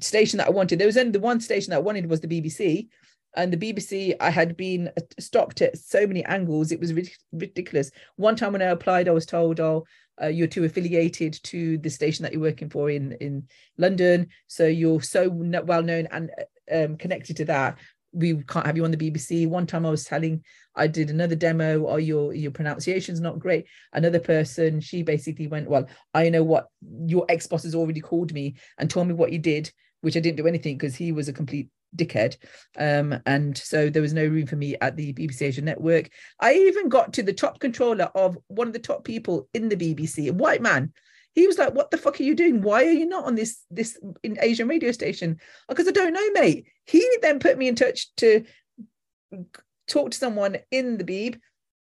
station that I wanted. There was only the one station that I wanted was the BBC, and the BBC I had been stopped at so many angles. It was ridiculous. One time when I applied, I was told, "Oh, uh, you're too affiliated to the station that you're working for in in London, so you're so well known and uh, um, connected to that we can't have you on the BBC. One time I was telling, I did another demo, or oh, your your pronunciation's not great. Another person, she basically went, Well, I know what your ex-boss has already called me and told me what you did, which I didn't do anything because he was a complete dickhead. Um, and so there was no room for me at the BBC Asia network. I even got to the top controller of one of the top people in the BBC, a white man he was like, "What the fuck are you doing? Why are you not on this this in Asian radio station?" Because I don't know, mate. He then put me in touch to talk to someone in the Beeb,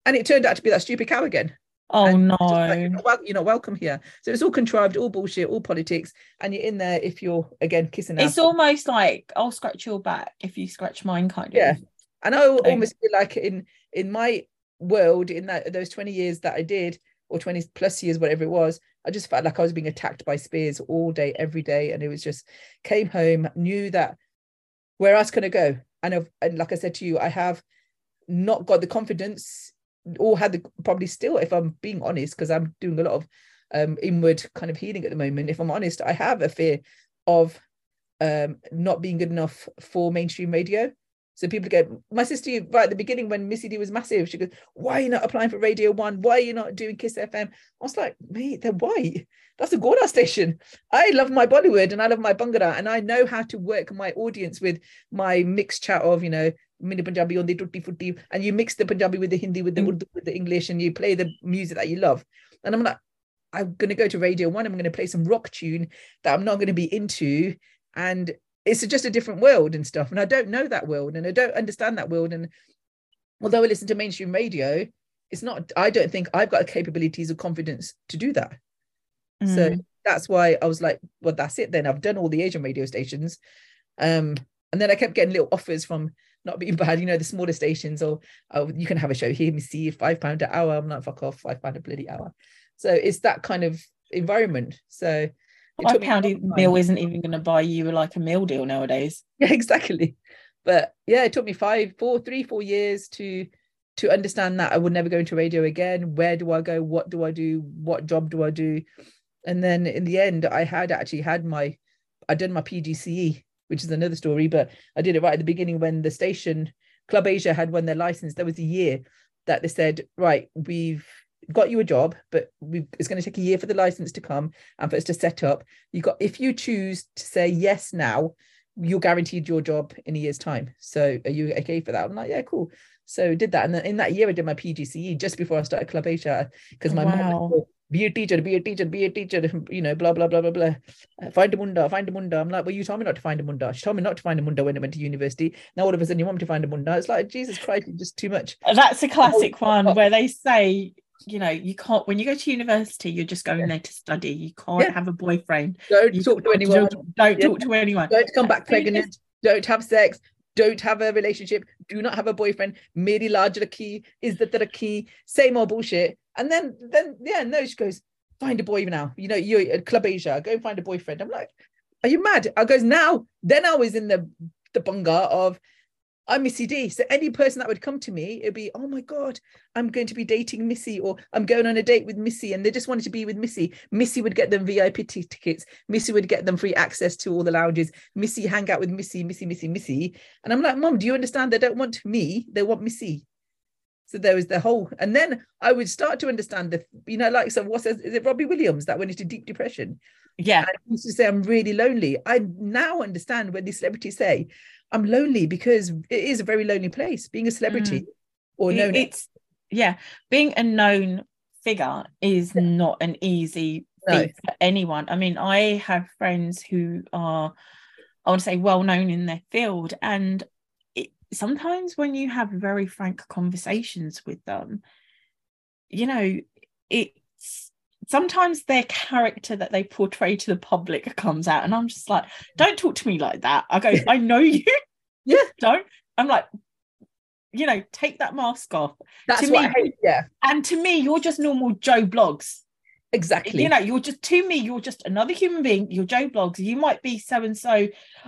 and it turned out to be that stupid cow again. Oh and no! Like, you're, not wel- you're, not welcome here. So it's all contrived, all bullshit, all politics, and you're in there if you're again kissing. It's almost like I'll scratch your back if you scratch mine, kind of. Yeah, and I almost feel like in in my world in that those 20 years that I did or 20 plus years, whatever it was, I just felt like I was being attacked by spears all day, every day. And it was just came home, knew that where else can I go? And, and like I said to you, I have not got the confidence or had the probably still, if I'm being honest, because I'm doing a lot of um, inward kind of healing at the moment. If I'm honest, I have a fear of um, not being good enough for mainstream radio. So people go, my sister, right at the beginning when Missy D was massive, she goes, Why are you not applying for Radio One? Why are you not doing Kiss FM? I was like, mate, they're white. That's a Gora station. I love my Bollywood and I love my Bhangra and I know how to work my audience with my mixed chat of, you know, mini Punjabi on the tutti frutti, and you mix the Punjabi with the Hindi, with the mm. Urdu, with the English, and you play the music that you love. And I'm like, I'm going to go to Radio One. I'm going to play some rock tune that I'm not going to be into. And it's just a different world and stuff. And i don't know that world and i don't understand that world. And although i listen to mainstream radio it's not i don't think i've got the capabilities or confidence to do that. Mm. so that's why i was like well that's it then. I've done all the asian radio stations. Um and then i kept getting little offers from not being bad you know the smaller stations or oh you can have a show here me see five pound an hour. I'm not fuck off five pound a bloody hour. So it's that kind of environment. So Five pound meal isn't even going to buy you like a meal deal nowadays. Yeah, exactly. But yeah, it took me five, four, three, four years to to understand that I would never go into radio again. Where do I go? What do I do? What job do I do? And then in the end, I had actually had my, I did my PGCE, which is another story, but I did it right at the beginning when the station Club Asia had won their license. There was a year that they said, right, we've got you a job, but we, it's going to take a year for the license to come and for us to set up. You got if you choose to say yes now, you're guaranteed your job in a year's time. So are you okay for that? I'm like, yeah, cool. So did that, and then in that year I did my PGCE just before I started Club Asia because my wow. mom be a teacher, be a teacher, be a teacher, you know, blah, blah, blah, blah, blah. Uh, find a munda, find a munda. I'm like, well, you told me not to find a munda. She told me not to find a munda when I went to university. Now all of a sudden you want me to find a munda. It's like, Jesus Christ, just too much. That's a classic oh, one where they say you know you can't when you go to university you're just going yeah. there to study. You can't yeah. have a boyfriend. Don't you talk to anyone. don't, don't yeah. talk to anyone. Don't come back pregnant. don't have sex. Don't have a relationship. Do not have a boyfriend. Meri large key. Is that a key? Same old bullshit. And then then yeah no she goes find a boy now. You know you're at club asia go and find a boyfriend. I'm like are you mad? I goes now. Then i was in the the bunga of I'm Missy D. So any person that would come to me, it'd be, oh my God, I'm going to be dating Missy, or I'm going on a date with Missy, and they just wanted to be with Missy. Missy would get them VIP t- tickets. Missy would get them free access to all the lounges. Missy hang out with Missy, Missy, Missy, Missy. And I'm like, Mom, do you understand? They don't want me, they want Missy. So there was the whole, and then I would start to understand the, you know, like so. What is is it? Robbie Williams that went into deep depression. Yeah, and he used to say, "I'm really lonely." I now understand when these celebrities say, I'm lonely because it is a very lonely place being a celebrity mm. or known. It's yeah, being a known figure is not an easy no. be for anyone. I mean, I have friends who are, I want to say, well known in their field, and it, sometimes when you have very frank conversations with them, you know, it's sometimes their character that they portray to the public comes out, and I'm just like, don't talk to me like that. I go, I know you. Yeah. don't. I'm like, you know, take that mask off. That's to what me, I hate. Yeah. And to me, you're just normal Joe Bloggs. Exactly. You know, you're just to me, you're just another human being. You're Joe Bloggs. You might be so and so,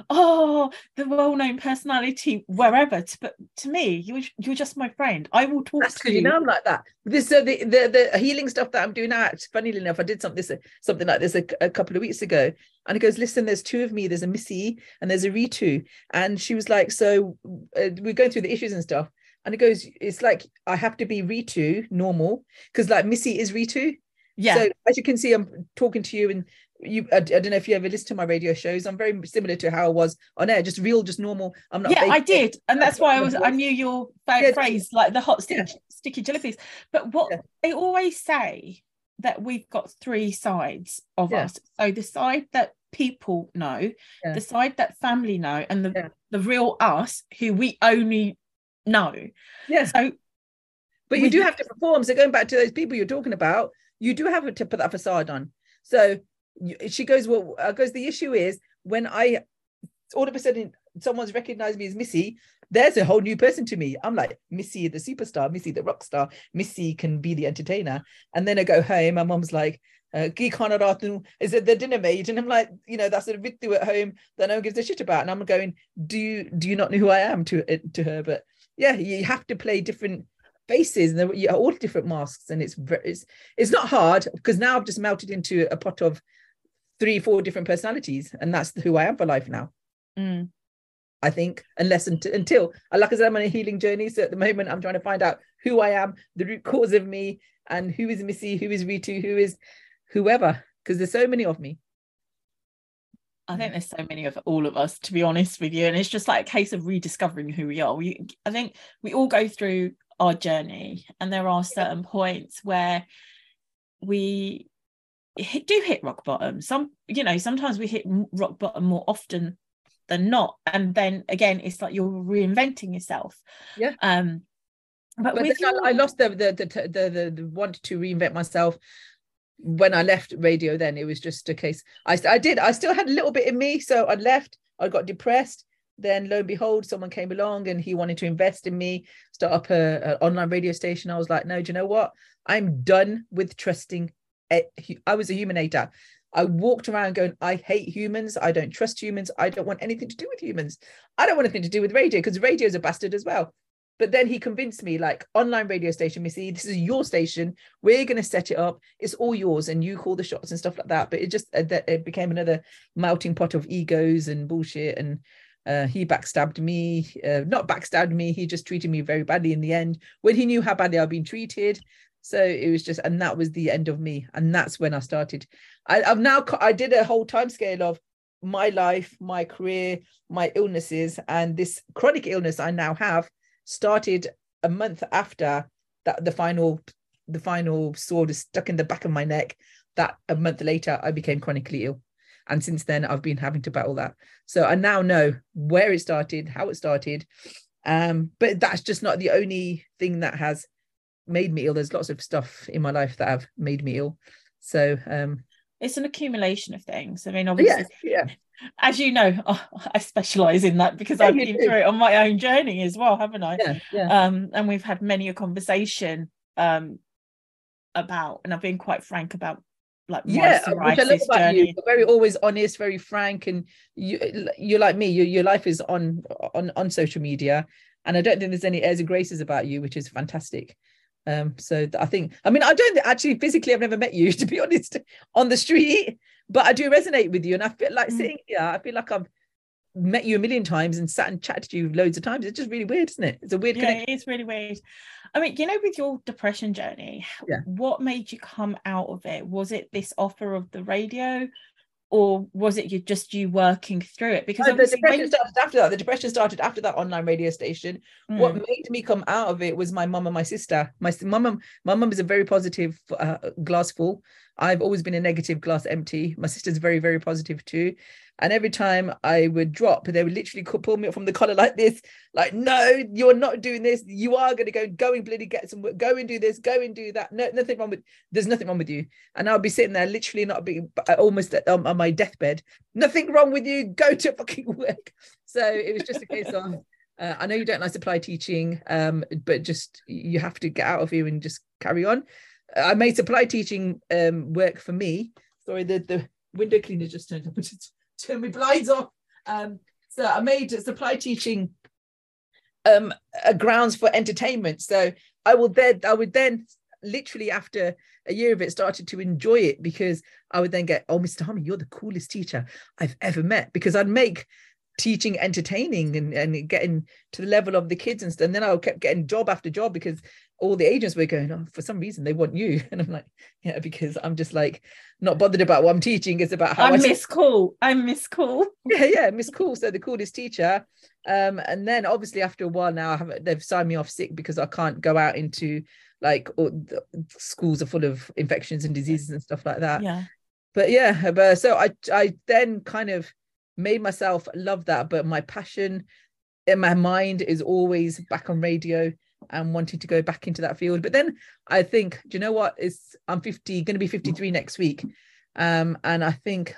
oh, the well-known personality wherever. But to me, you're you're just my friend. I will talk That's to you. You know, I'm like that. This so the, the the healing stuff that I'm doing now. Funnily enough, I did something this something like this a, a couple of weeks ago, and it goes, listen, there's two of me. There's a Missy and there's a Ritu, and she was like, so uh, we're going through the issues and stuff. And it goes, it's like I have to be Ritu normal because like Missy is Ritu. Yeah. So as you can see, I'm talking to you and you I, I, don't know if you ever listen to my radio shows. I'm very similar to how i was on air just real just normal. I'm not yeah i did. And that's why i was i knew your yeah, phrase like the hot sticky, yeah. sticky jalebis. But what yeah. they always say that we've got three sides of us. So the side that people know the side that family know and the the real us who we only know. Yeah. So but you do have to perform. So going back to those people you're talking about you do have to put that facade on. So she goes, well, uh, goes, the issue is when I all of a sudden someone's recognized me as Missy, there's a whole new person to me. I'm like Missy, the superstar, Missy, the rock star, Missy can be the entertainer. And then I go home, my mom's like, uh, is it the dinner maid? And I'm like, you know, that's a victim at home that no one gives a shit about. And I'm going, do you do you not know who I am to uh, to her? But yeah, you have to play different faces and you all different masks and it's very, it's it's not hard because now I've just melted into a pot of three four different personalities and that's who I am for life now mm. I think unless until, until like I said I'm on a healing journey so at the moment I'm trying to find out who I am the root cause of me and who is Missy who is Ritu who is whoever because there's so many of me I think there's so many of all of us, to be honest with you. And it's just like a case of rediscovering who we are. We I think we all go through our journey. And there are certain points where we hit, do hit rock bottom. Some you know sometimes we hit rock bottom more often than not. And then again it's like you're reinventing yourself. Yeah. Um but, but your... I, I lost the the, the the the the want to reinvent myself when I left radio then. It was just a case I, I did I still had a little bit in me. So I left I got depressed then lo and behold someone came along and he wanted to invest in me start up a, a online radio station. I was like no do you know what? I'm done with trusting i was a human hater. I walked around going i hate humans. I don't trust humans. I don't want anything to do with humans. I don't want anything to do with radio because radio is a bastard as well. But then he convinced me like online radio station missy this is your station. We're going to set it up. It's all yours and you call the shots and stuff like that. But it just uh, it became another melting pot of egos and bullshit and uh, he backstabbed me, uh, not backstabbed me, he just treated me very badly in the end when he knew how badly I've been treated. So it was just, and that was the end of me. And that's when I started. I, have now, I did a whole time scale of my life, my career, my illnesses, and this chronic illness I now have started a month after that the final the final sword is stuck in the back of my neck that a month later i became chronically ill and since then, I've been having to battle that. So I now know where it started, how it started. Um, but that's just not the only thing that has made me ill. There's lots of stuff in my life that have made me ill. So um, it's an accumulation of things. I mean, obviously, yeah, yeah. as you know, I specialize in that because yeah, I've been do. through it on my own journey as well, haven't I? Yeah, yeah. Um, and we've had many a conversation um, about, and I've been quite frank about like yeah which I love about journey. you you're very always honest very frank and you you're like me your, your life is on on on social media and I don't think there's any airs and graces about you which is fantastic um so I think I mean I don't actually physically I've never met you to be honest on the street but I do resonate with you and I feel like mm. sitting here I feel like I've met you a million times and sat and chatted to you loads of times it's just really weird isn't it it's a weird yeah connection. it's really weird I mean, you know, with your depression journey, yeah. what made you come out of it? Was it this offer of the radio? Or was it you just you working through it? Because the depression when... started after that. The depression started after that online radio station. Mm. What made me come out of it was my mum and my sister. My mum, my mum is a very positive, uh, glass full. I've always been a negative glass empty. My sister's very, very positive too. And every time I would drop, they would literally pull me up from the collar like this, like, no, you're not doing this. You are going to go, go and bloody get some work, go and do this, go and do that. No, nothing wrong with, there's nothing wrong with you. And I'll be sitting there literally not being almost um, on my deathbed. Nothing wrong with you. Go to fucking work. So it was just a case of, uh, I know you don't like supply teaching, um, but just you have to get out of here and just carry on. I made supply teaching um, work for me. Sorry, the, the window cleaner just turned up. turn my blinds off. Um, so I made supply teaching um, a grounds for entertainment. So I will then I would then literally after a year of it started to enjoy it because I would then get, oh, Mr. Harmon, you're the coolest teacher I've ever met because I'd make teaching entertaining and, and getting to the level of the kids and. And then I kept getting job after job because all the agents were going, oh, for some reason they want you. And I'm like, yeah, because I'm just like not bothered about what I'm teaching. It's about how I'm I Miss Cool. I'm Miss Cool. Yeah, yeah, Miss Cool. So the coolest teacher. Um, and then obviously after a while now, I they've signed me off sick because I can't go out into like schools are full of infections and diseases and stuff like that. Yeah. But yeah, but so I I then kind of made myself love that, but my passion in my mind is always back on radio and wanting to go back into that field. But then I think, do you know what? It's I'm 50, going to be 53 next week. Um, and I think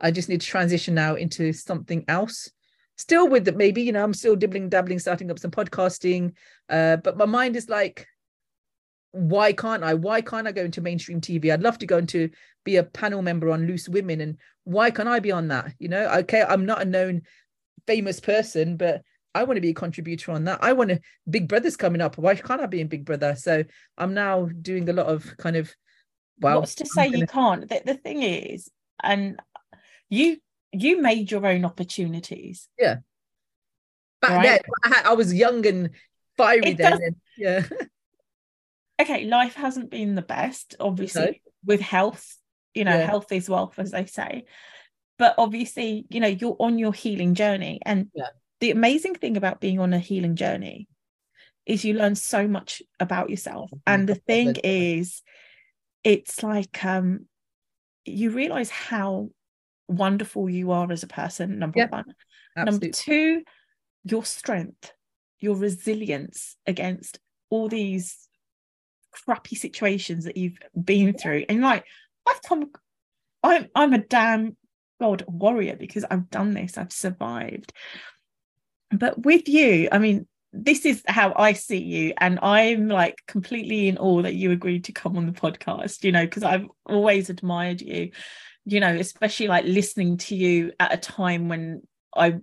I just need to transition now into something else. Still with it, maybe, you know, I'm still dibbling, dabbling, starting up some podcasting. Uh, but my mind is like, why can't I? Why can't I go into mainstream TV? I'd love to go into be a panel member on Loose Women. And why can't I be on that? You know, okay, I'm not a known famous person, but I want to be a contributor on that. I want to Big Brother's coming up. Why can't I be in Big Brother? So I'm now doing a lot of kind of well what's to say gonna... you can't. The, the thing is, and you you made your own opportunities. Yeah. Back right? then I, had, I was young and fiery it then. And, yeah. okay, life hasn't been the best, obviously, okay. with health. You know, yeah. health is wealth, as they say. But obviously, you know, you're on your healing journey. And yeah the amazing thing about being on a healing journey is you learn so much about yourself. Mm-hmm. and the thing is it's like um you realize how wonderful you are as a person number yeah, one. Absolutely. number two your strength your resilience against all these crappy situations that you've been through. And like i've come i'm i'm a damn god warrior because i've done this. I've survived but with you i mean this is how i see you and i'm like completely in awe that you agreed to come on the podcast you know because i've always admired you you know especially like listening to you at a time when i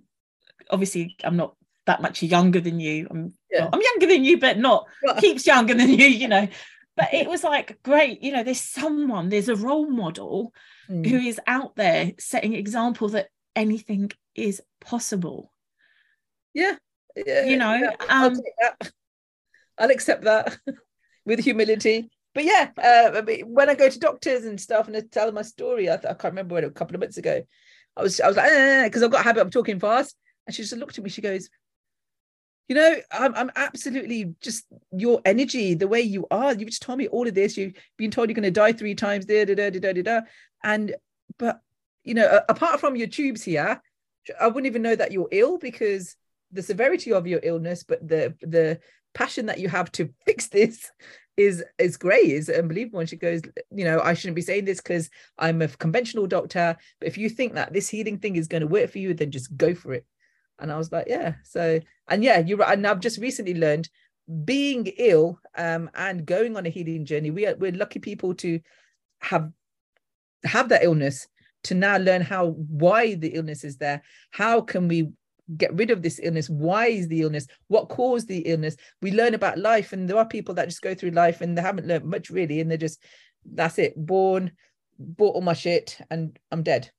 obviously i'm not that much younger than you i'm yeah. well, i'm younger than you but not keeps younger than you you know but it was like great you know there's someone there's a role model mm. who is out there setting example that anything is possible yeah, yeah you know yeah, um I'll, I'll, accept that with humility. But yeah uh, when i go to doctors and stuff and I tell them my story I, I can't remember when a couple of months ago i was i was like because eh, i've got a habit of talking fast. And she just looked at me she goes you know I'm, I'm absolutely just your energy the way you are. You've just told me all of this. You've been told you're going to die three times da, da, da, da, da, da, and but you know apart from your tubes here i wouldn't even know that you're ill because the severity of your illness, but the the passion that you have to fix this is is great is unbelievable. And she goes you know i shouldn't be saying this because i'm a conventional doctor but if you think that this healing thing is going to work for you then just go for it. And i was like yeah. So and yeah you're right. And i've just recently learned being ill um, and going on a healing journey we are we're lucky people to have have that illness to now learn how why the illness is there. How can we get rid of this illness? Why is the illness? What caused the illness? We learn about life and there are people that just go through life and they haven't learned much really and they're just that's it born bought all my shit and i'm dead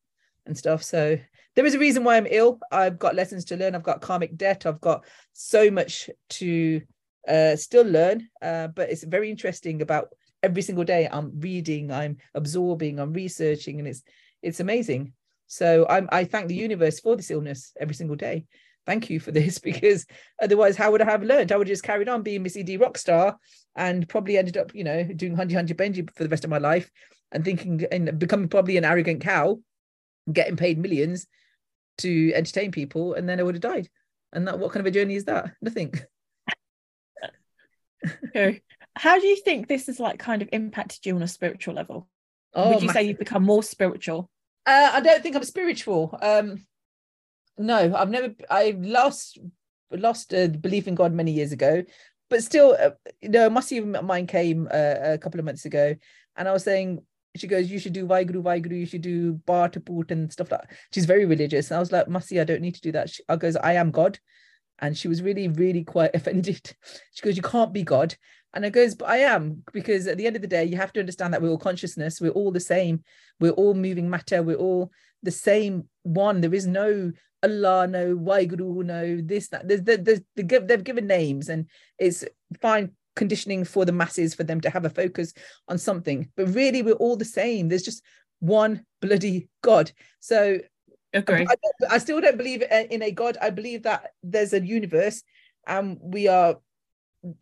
and stuff. So there is a reason why i'm ill. I've got lessons to learn. I've got karmic debt. I've got so much to uh, still learn uh, but it's very interesting about every single day i'm reading i'm absorbing i'm researching and it's it's amazing so I'm, I thank the universe for this illness every single day thank you for this because otherwise, how would I have learned? I would have just carried on being Missy D rock star and probably ended up, you know, doing Hunji Hunji Benji for the rest of my life and thinking and becoming probably an arrogant cow, getting paid millions to entertain people, and then I would have died. And that what kind of a journey is that? Nothing. Okay. How do you think this has like kind of impacted you on a spiritual level? Oh, Would you say you've become more spiritual? Uh, I don't think I'm spiritual. Um, no, I've never. I lost lost uh, belief in God many years ago, but still, uh, you know, Masi mine came uh, a couple of months ago, and I was saying. She goes, you should do Vaheguru, Vaheguru, you should do Bar Taput and stuff like that. She's very religious. And I was like, Masi, I don't need to do that. She, I goes, I am God. And she was really, really quite offended. She goes, You can't be God. And I goes, but I am, because at the end of the day, you have to understand that we're all consciousness, we're all the same, we're all moving matter, we're all the same one. There is no Allah, no Waheguru, no this, that. There's, there's, they've given names, and it's fine conditioning for the masses for them to have a focus on something. But really, we're all the same. There's just one bloody God. So Agree. I, I still don't believe uh, in a God. I believe that there's a universe and we are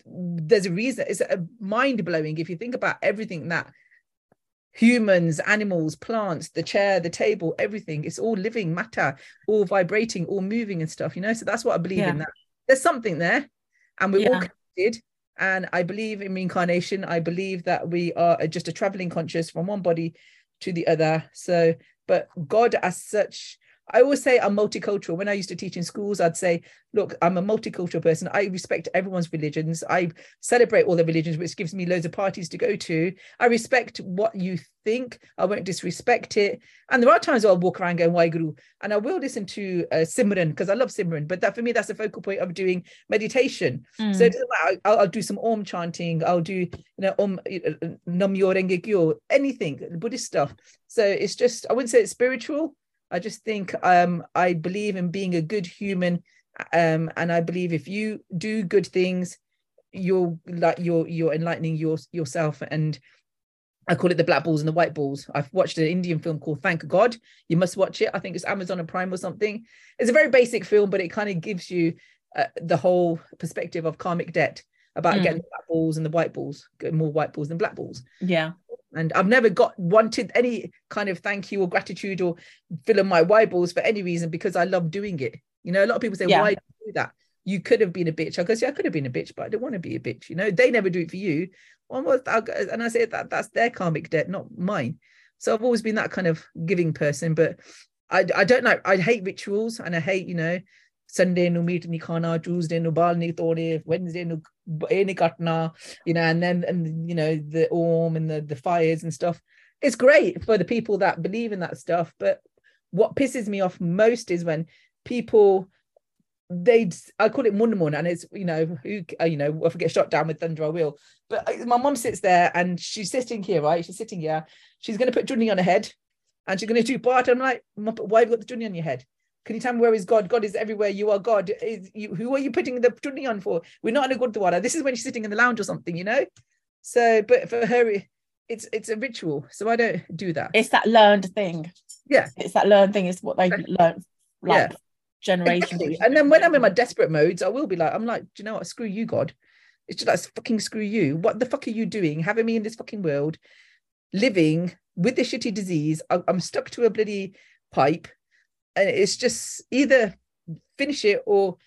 there's a reason. It's mind blowing if you think about everything that humans animals plants the chair the table everything. It's all living matter all vibrating all moving and stuff you know? So that's what i believe Yeah. in that. There's something there and we're all connected. And i believe in reincarnation. I believe that we are uh, just a traveling conscious from one body to the other. So but god as such I always say I'm multicultural. When I used to teach in schools, I'd say, look, I'm a multicultural person. I respect everyone's religions. I celebrate all the religions, which gives me loads of parties to go to. I respect what you think. I won't disrespect it. And there are times where I'll walk around going, Waheguru, and I will listen to uh, Simran because I love Simran. But that for me, that's the focal point of doing meditation. Mm. So it doesn't matter. I'll, I'll do some Om chanting. I'll do, you know, Om uh, Nam Myo Renge Kyo, anything, Buddhist stuff. So it's just, I wouldn't say it's spiritual. I just think um, I believe in being a good human, um, and I believe if you do good things, you're like you're you're enlightening your yourself. And I call it the black balls and the white balls. I've watched an Indian film called Thank God. You must watch it. I think it's Amazon and Prime or something. It's a very basic film, but it kind of gives you uh, the whole perspective of karmic debt about Mm. getting the black balls and the white balls, more white balls than black balls yeah. And I've never got wanted any kind of thank you or gratitude or filling my Bibles for any reason because I love doing it. You know, a lot of people say, Yeah. "Why do you do that?" You could have been a bitch. I go, "Yeah, I could have been a bitch, but I don't want to be a bitch." You know, they never do it for you. And I say that that's their karmic debt, not mine. So I've always been that kind of giving person, but I I don't know. I hate rituals and I hate you know Sunday no meet ni khana, Tuesday no bal ni tode, Wednesday no eh ni katna, you know, and then and you know the orm and the the fires and stuff. It's great for the people that believe in that stuff, but what pisses me off most is when people they I call it mundamun and it's you know who uh, you know if I get shot down with thunder I will. But uh, my mom sits there and she's sitting here right? She's sitting here. She's going to put Junni on her head and she's going to do part. I'm like why have you got the Junni on your head can you tell me where is God God is everywhere you are God is you who are you putting the Junni on for we're not in a Gurdwara this is when she's sitting in the lounge or something you know so but for her it's it's a ritual so I don't do that It's that learned thing. Yeah. It's that learned thing. Is what they learn, like Yeah. generations. Exactly. And then when I'm in my desperate modes, I will be like, I'm like, do you know what? Screw you, God. It's just like fucking screw you. What the fuck are you doing? Having me in this fucking world, living with this shitty disease. I'm stuck to a bloody pipe. And it's just either finish it or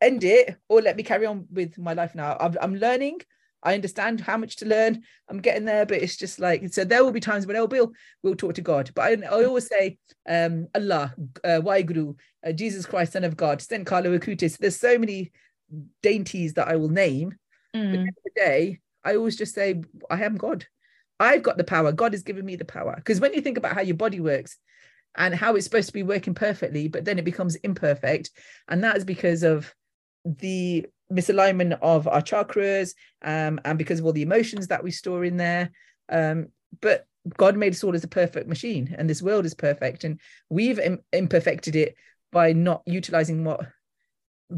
end it or let me carry on with my life now. I'm, I'm learning. I understand how much to learn. I'm getting there, but it's just like so. There will be times when I will be we'll talk to God, but I, I always say um, Allah, uh, uh, Jesus Christ, Son of God, Sten Carlo Acutis. There's so many dainties that I will name. But at the Mm. end of the day, I always just say, I am God. I've got the power. God has given me the power. Because when you think about how your body works and how it's supposed to be working perfectly, but then it becomes imperfect, and that is because of the misalignment of our chakras um, and because of all the emotions that we store in there. Um, but God made us all as a perfect machine, and this world is perfect, and we've Im- imperfected it by not utilizing what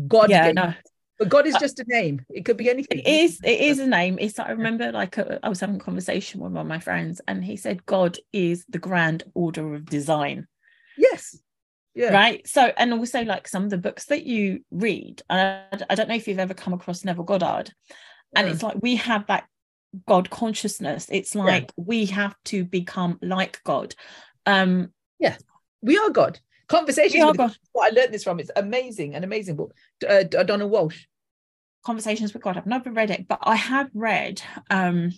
God Yeah, gave. no, But God is Uh, just a name. It could be anything. it is. It is a name. It's. I remember, like, uh, I was having a conversation with one of my friends, and he said, "God is the grand order of design." Yes. Yeah. Right. So, and also like some of the books that you read, I, I don't know if you've ever come across Neville Goddard, and Mm. it's like we have that God consciousness. It's like we have to become like God. Um, Yeah. We are God. Conversations We are with God. what I learned this from. It's amazing, an amazing book. Uh, D- Donald Walsch. Conversations with God. I've never read it, but I have read um,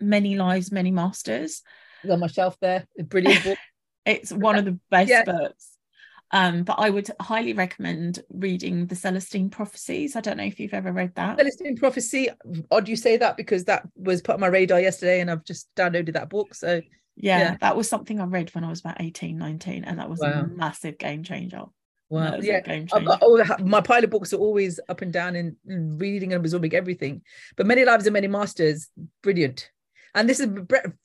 Many Lives, Many Masters. It's on my shelf there. A brilliant book. It's one of the best Yeah. books. Um, but I would highly recommend reading the Celestine Prophecies. I don't know if you've ever read that. Celestine Prophecy. Odd you say that because that was put on my radar yesterday and I've just downloaded that book. So Yeah, Yeah. that was something I read when I was about 18, 19, and that was Wow. a massive game changer. Wow. Yeah. Got uh, all the, my pile of books are always up and down and reading and absorbing everything. But many lives and many masters, brilliant. And this is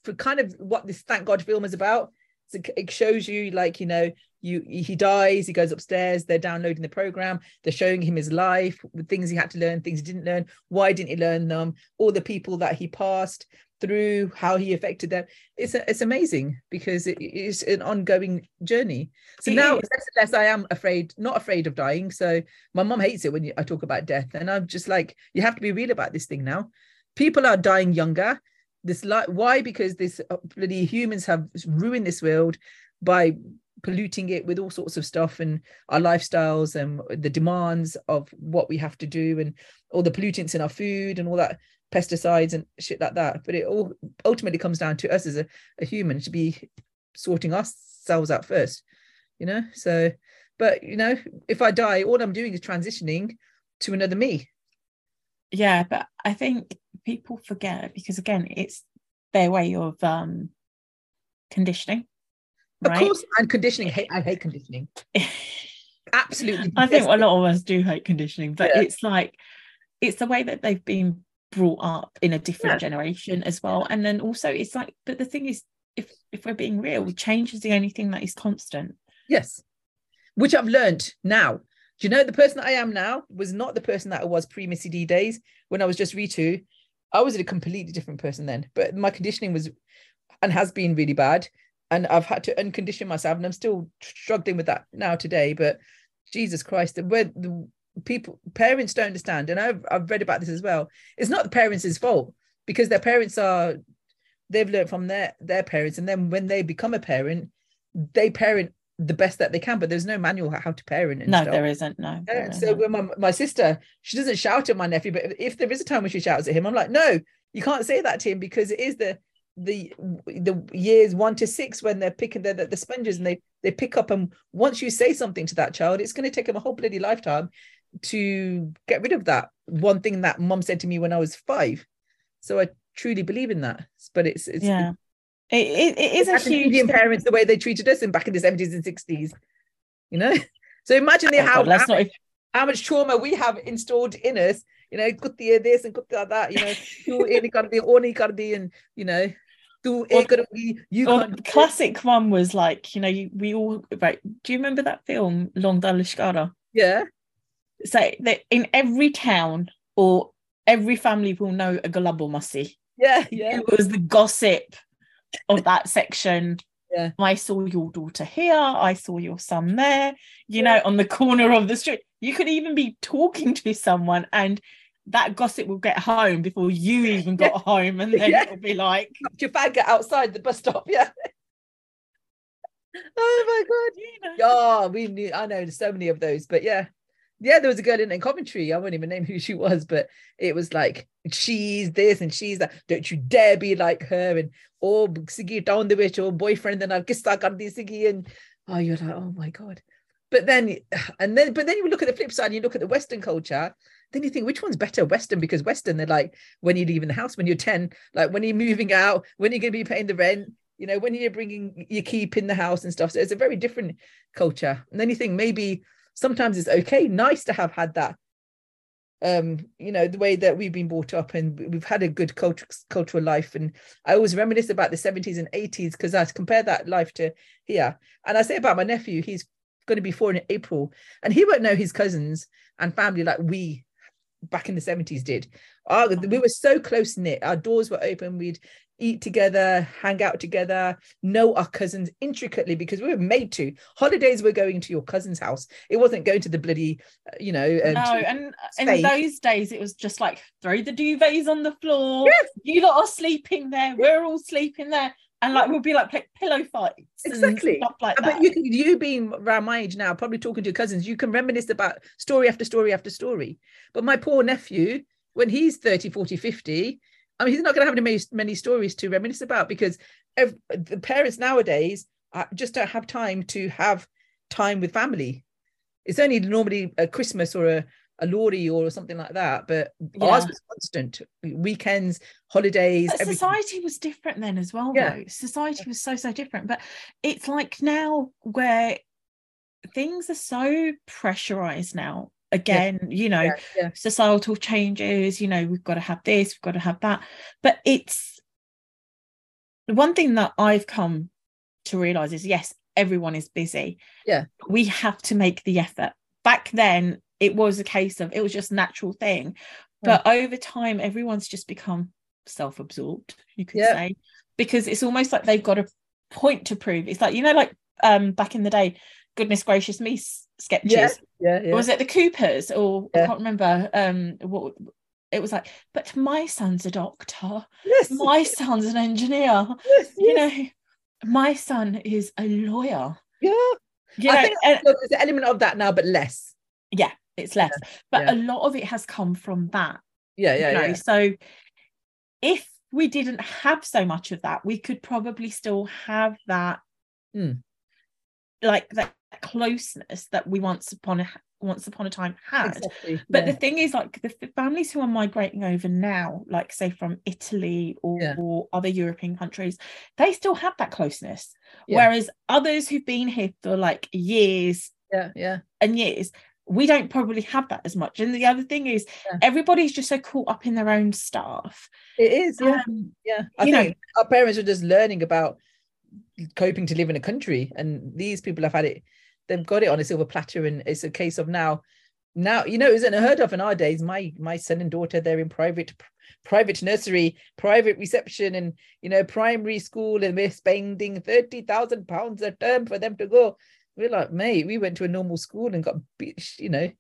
for kind of what this Thank God film is about. So it shows you like you know you he dies, he goes upstairs. They're downloading the program. They're showing him his life, the things he had to learn, things he didn't learn. Why didn't he learn them? All the people that he passed through, how he affected them. It's it's amazing because it is an ongoing journey. So It now is. less and less I am afraid, not afraid of dying. So my mom hates it when you, I talk about death, and I'm just like, you have to be real about this thing now. People are dying younger. This like why? Because this uh, bloody humans have ruined this world by polluting it with all sorts of stuff and our lifestyles and the demands of what we have to do and all the pollutants in our food and all that pesticides and shit like that. But it all ultimately comes down to us as a, a human to be sorting ourselves out first, you know. So, but you know, if I die, all I'm doing is transitioning to another me. Yeah, but I think people forget because again, it's their way of um conditioning. Of Right. course, and conditioning. Hate, I hate conditioning. Absolutely. I think a lot of us do hate conditioning, but Yeah. it's like it's the way that they've been brought up in a different Yeah. generation as well. And then also it's like, but the thing is, if if we're being real, change is the only thing that is constant. Yes. Which I've learned now. Do you know the person that I am now was not the person that I was pre Missy D days when I was just Ritu. I was a completely different person then, but my conditioning was and has been really bad. And I've had to uncondition myself, and I'm still struggling with that now today. But Jesus Christ, the the people parents don't understand, and I've I've read about this as well. It's not the parents' fault because their parents are they've learned from their their parents, and then when they become a parent, they parent the best that they can, but there's no manual how to parent. And No, stuff. there isn't. No. there so isn't. when my, my sister, she doesn't shout at my nephew, but if, if there is a time when she shouts at him, I'm like, no, you can't say that to him because it is the the the years one to six when they're picking the, the, the sponges and they they pick up and once you say something to that child, it's going to take them a whole bloody lifetime to get rid of that one thing that mom said to me when I was five. So I truly believe in that. But it's it's yeah. It, it, it is a huge Indian thing. parents the way they treated us in back in the 70s and 60s. You know? So imagine the, Oh, how, God, how not how much trauma we have installed in us, you know, kutti this and kutti that, you know, tu ini kardi, oni kardi, and you know, Or- you Or the classic one was like, you know, you, we all right. Do you remember that film, Long Da Lishkara? Yeah, So that in every town or every family will know a Gulabo Masi. yeah, yeah. It was the gossip of that section. Yeah. I saw your daughter here. I saw your son there, you know, on the corner of the street. You could even be talking to someone and that gossip will get home before you even got home. And then Yeah. it'll be like, Knocked Your faggot outside the bus stop, yeah. oh my god. you know, Yeah, we knew. I know so many of those, but yeah, yeah. There was a girl in, in Coventry. I won't even name who she was, but it was like she's this and she's that. Don't you dare be like her. And oh, Siggy down the witch or boyfriend and I'll that Siggy and oh, you're like oh my god. But then and then but then you look at the flip side. And you look at the Western culture. Then you think which one's better, Western? Because Western, they're like when you're leaving the house, when you're ten, like when you're moving out, when you're going to be paying the rent, you know, when you're bringing your keep in the house and stuff. So it's a very different culture. And then you think maybe sometimes it's okay, nice to have had that. Um, you know, the way that we've been brought up and we've had a good culture, cultural life. And I always reminisce about the 70s and 80s because I compare that life to here. And I say about my nephew, he's going to be four in April, and he won't know his cousins and family like we back in the 70s did. Our, we were so close knit. Our doors were open. We'd eat together, hang out together, know our cousins intricately because we were made to. Holidays were going to your cousin's house. It wasn't going to the bloody, uh, you know. Um, no, and in those days it was just like throw the duvets on the floor. Yes. You lot are sleeping there. We're all sleeping there. And like we'll be like pillow fights, exactly. stuff like that. But you, you being around my age now, probably talking to your cousins, you can reminisce about story after story after story. But my poor nephew, when he's 30, 40, 50, I mean, he's not going to have many, many stories to reminisce about because every, the parents nowadays uh, just don't have time to have time with family. It's only normally a Christmas or a, a Lohri or something like that, but yeah. ours was constant. Weekends, holidays. society was different then as well, yeah. though. Society was so so different, but it's like now where things are so pressurized now again yeah. you know yeah, yeah. societal changes you know we've got to have this we've got to have that. But it's the one thing that i've come to realize is yes everyone is busy. Yeah. We have to make the effort. Back then it was a case of it was just natural thing. But over time everyone's just become self-absorbed you could say. Because it's almost like they've got a point to prove. It's like you know like um back in the day goodness gracious me sketches. Yeah, yeah, yeah. Was it the Coopers or yeah. I can't remember um what it was like, but my son's a doctor. Yes. My son's an engineer. Yes, you yes. know, my son is a lawyer. Yeah. You I know, think and, there's an element of that now, but less. Yeah, it's less. Yeah, but a lot of it has come from that. Yeah, yeah, you know? yeah. So if we didn't have so much of that, we could probably still have that mm. like that closeness that we once upon a once upon a time had exactly. but yeah. the thing is like the families who are migrating over now like say from italy or, yeah. or other european countries they still have that closeness yeah. whereas others who've been here for like years yeah yeah and years we don't probably have that as much and the other thing is everybody's just so caught up in their own stuff it is yeah um, yeah i think know, our parents are just learning about coping to live in a country and these people have had it they've got it on a silver platter and it's a case of now now you know it isn't heard of in our days? My my son and daughter they're in private private nursery private reception and you know primary school and we're spending 30,000 pounds a term for them to go. We're like mate we went to a normal school and got beat, you know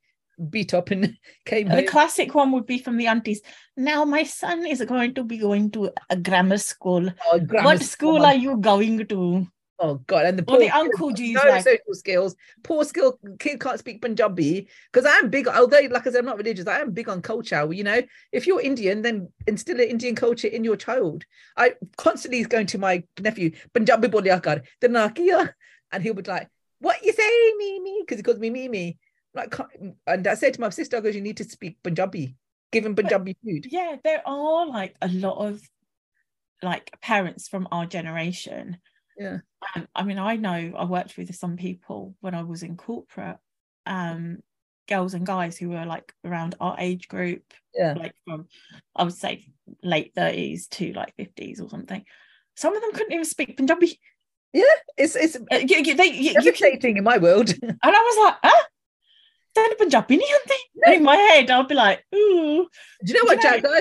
beat up and came the home. classic one would be from the aunties. Now my son is going to be going to a grammar school. Oh, grammar what school, school. are you going to Oh God! And the poor well, the uncle G's no like... social skills. Poor skill kid can't speak Punjabi because I am big. Although, like I said, I'm not religious. I am big on culture. You know, if you're Indian, then instill an Indian culture in your child. I constantly is going to my nephew Punjabi bolia then and he'll be like, "What you saying, Mimi?" Because he calls me Mimi. Like, and I said to my sister, "I goes, you need to speak Punjabi. Give him Punjabi but, food." Yeah, there are like a lot of like parents from our generation yeah. Um, i mean i know i worked with some people when i was in corporate um girls and guys who were like around our age group yeah. like from i would say late 30s to like 50s or something. Some of them couldn't even speak punjabi. Yeah it's it's uh, you, you, they, you, you can, in my world. And i was like huh they're Punjabi no. in my head I'll be like ooh do you know what Jack I,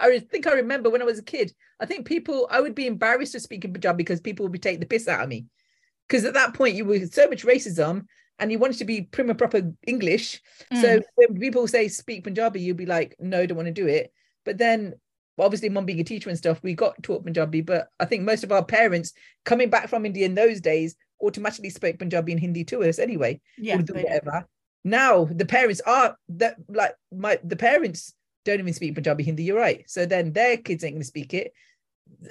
I think I remember when I was a kid I think people, I would be embarrassed to speak in Punjabi because people would be taking the piss out of me. Because at that point, you were so much racism and you wanted to be prim and proper English. Mm. So when people say speak Punjabi, you'd be like, no, don't want to do it. But then obviously mom being a teacher and stuff, we got taught Punjabi. But I think most of our parents coming back from India in those days automatically spoke Punjabi and Hindi to us anyway. Yeah. whatever. Now the parents are that like my the parents don't even speak Punjabi Hindi. You're right. So then their kids ain't going to speak it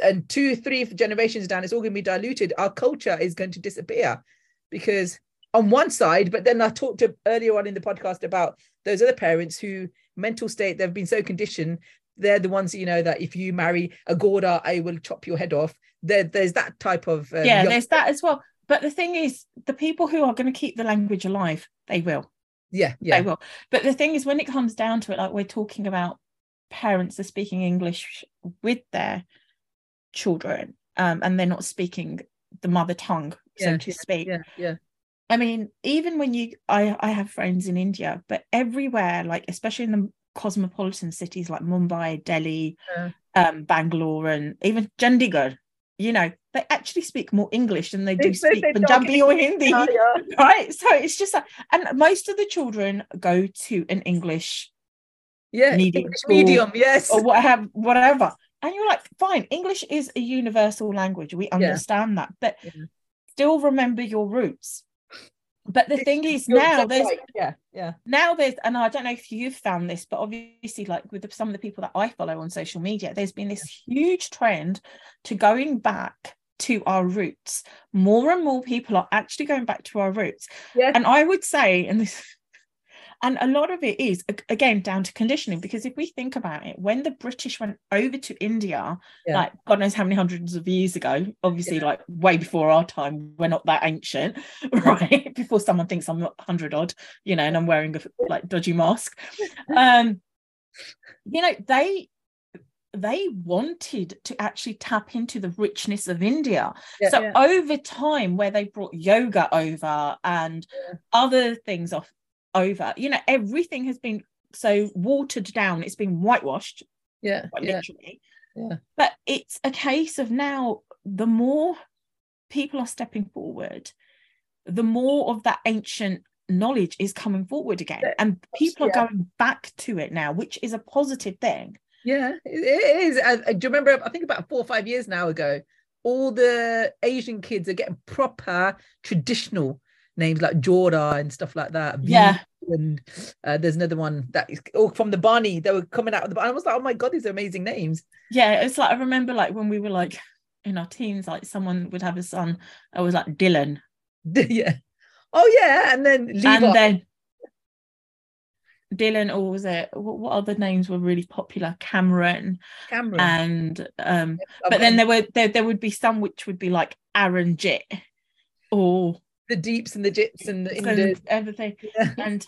and two, three generations down, it's all going to be diluted. Our culture is going to disappear because on one side, but then I talked to earlier on in the podcast about those other parents who mental state they've been so conditioned. They're the ones you know that if you marry a Gora, I will chop your head off. There, there's that type of um, yeah. Young- there's that as well. But the thing is, the people who are going to keep the language alive, they will. Yeah, yeah, they will. But the thing is, when it comes down to it, like we're talking about parents are speaking English with their children um, and they're not speaking the mother tongue so to yeah, speak yeah yeah i mean even when you i i have friends in india but everywhere like especially in the cosmopolitan cities like Mumbai, Delhi, Yeah. um, Bangalore, and even Chandigarh, you know, they actually speak more English than they do speak they Punjabi or Hindi, Yeah, yeah. right? So it's just like, and most of the children go to an English Yeah, Medium English school medium, yes. or whatever, whatever. And you're like, fine, English is a universal language. We understand that, but Yeah. still remember your roots. But the thing is, now there's right. yeah, yeah, now there's and i don't know if you've found this but obviously like with the, some of the people that i follow on social media there's been this huge trend to going back to our roots. More and more people are actually going back to our roots. Yeah. and i would say and this and a lot of it is again down to conditioning because if we think about it when the british went over to india Yeah. like god knows how many hundreds of years ago obviously like way before our time we're not that ancient right before someone thinks i'm not 100 odd you know and i'm wearing a like dodgy mask um you know they they wanted to actually tap into the richness of india Yeah, so yeah. over time where they brought yoga over and Yeah. other things off over you know everything has been so watered down it's been whitewashed yeah, literally yeah. but it's a case of now the more people are stepping forward the more of that ancient knowledge is coming forward again and people are yeah. going back to it now which is a positive thing Yeah, it is. Uh, do you remember? I think about four or five years now ago, all the Asian kids are getting proper traditional names like Jorda and stuff like that. Yeah. And uh, there's another one that is all from the Barney. They were coming out of the Barney. I was like, oh my God, these are amazing names. yeah it's like i remember like when we were like in our teens like someone would have a son that was like dylan yeah. Oh, yeah. And then Levi. and then dylan or was it what, what other names were really popular cameron Cameron. and um Um, but then there were there, there would be some which would be like aaron jit or the deeps and the jits and the and everything Yeah. and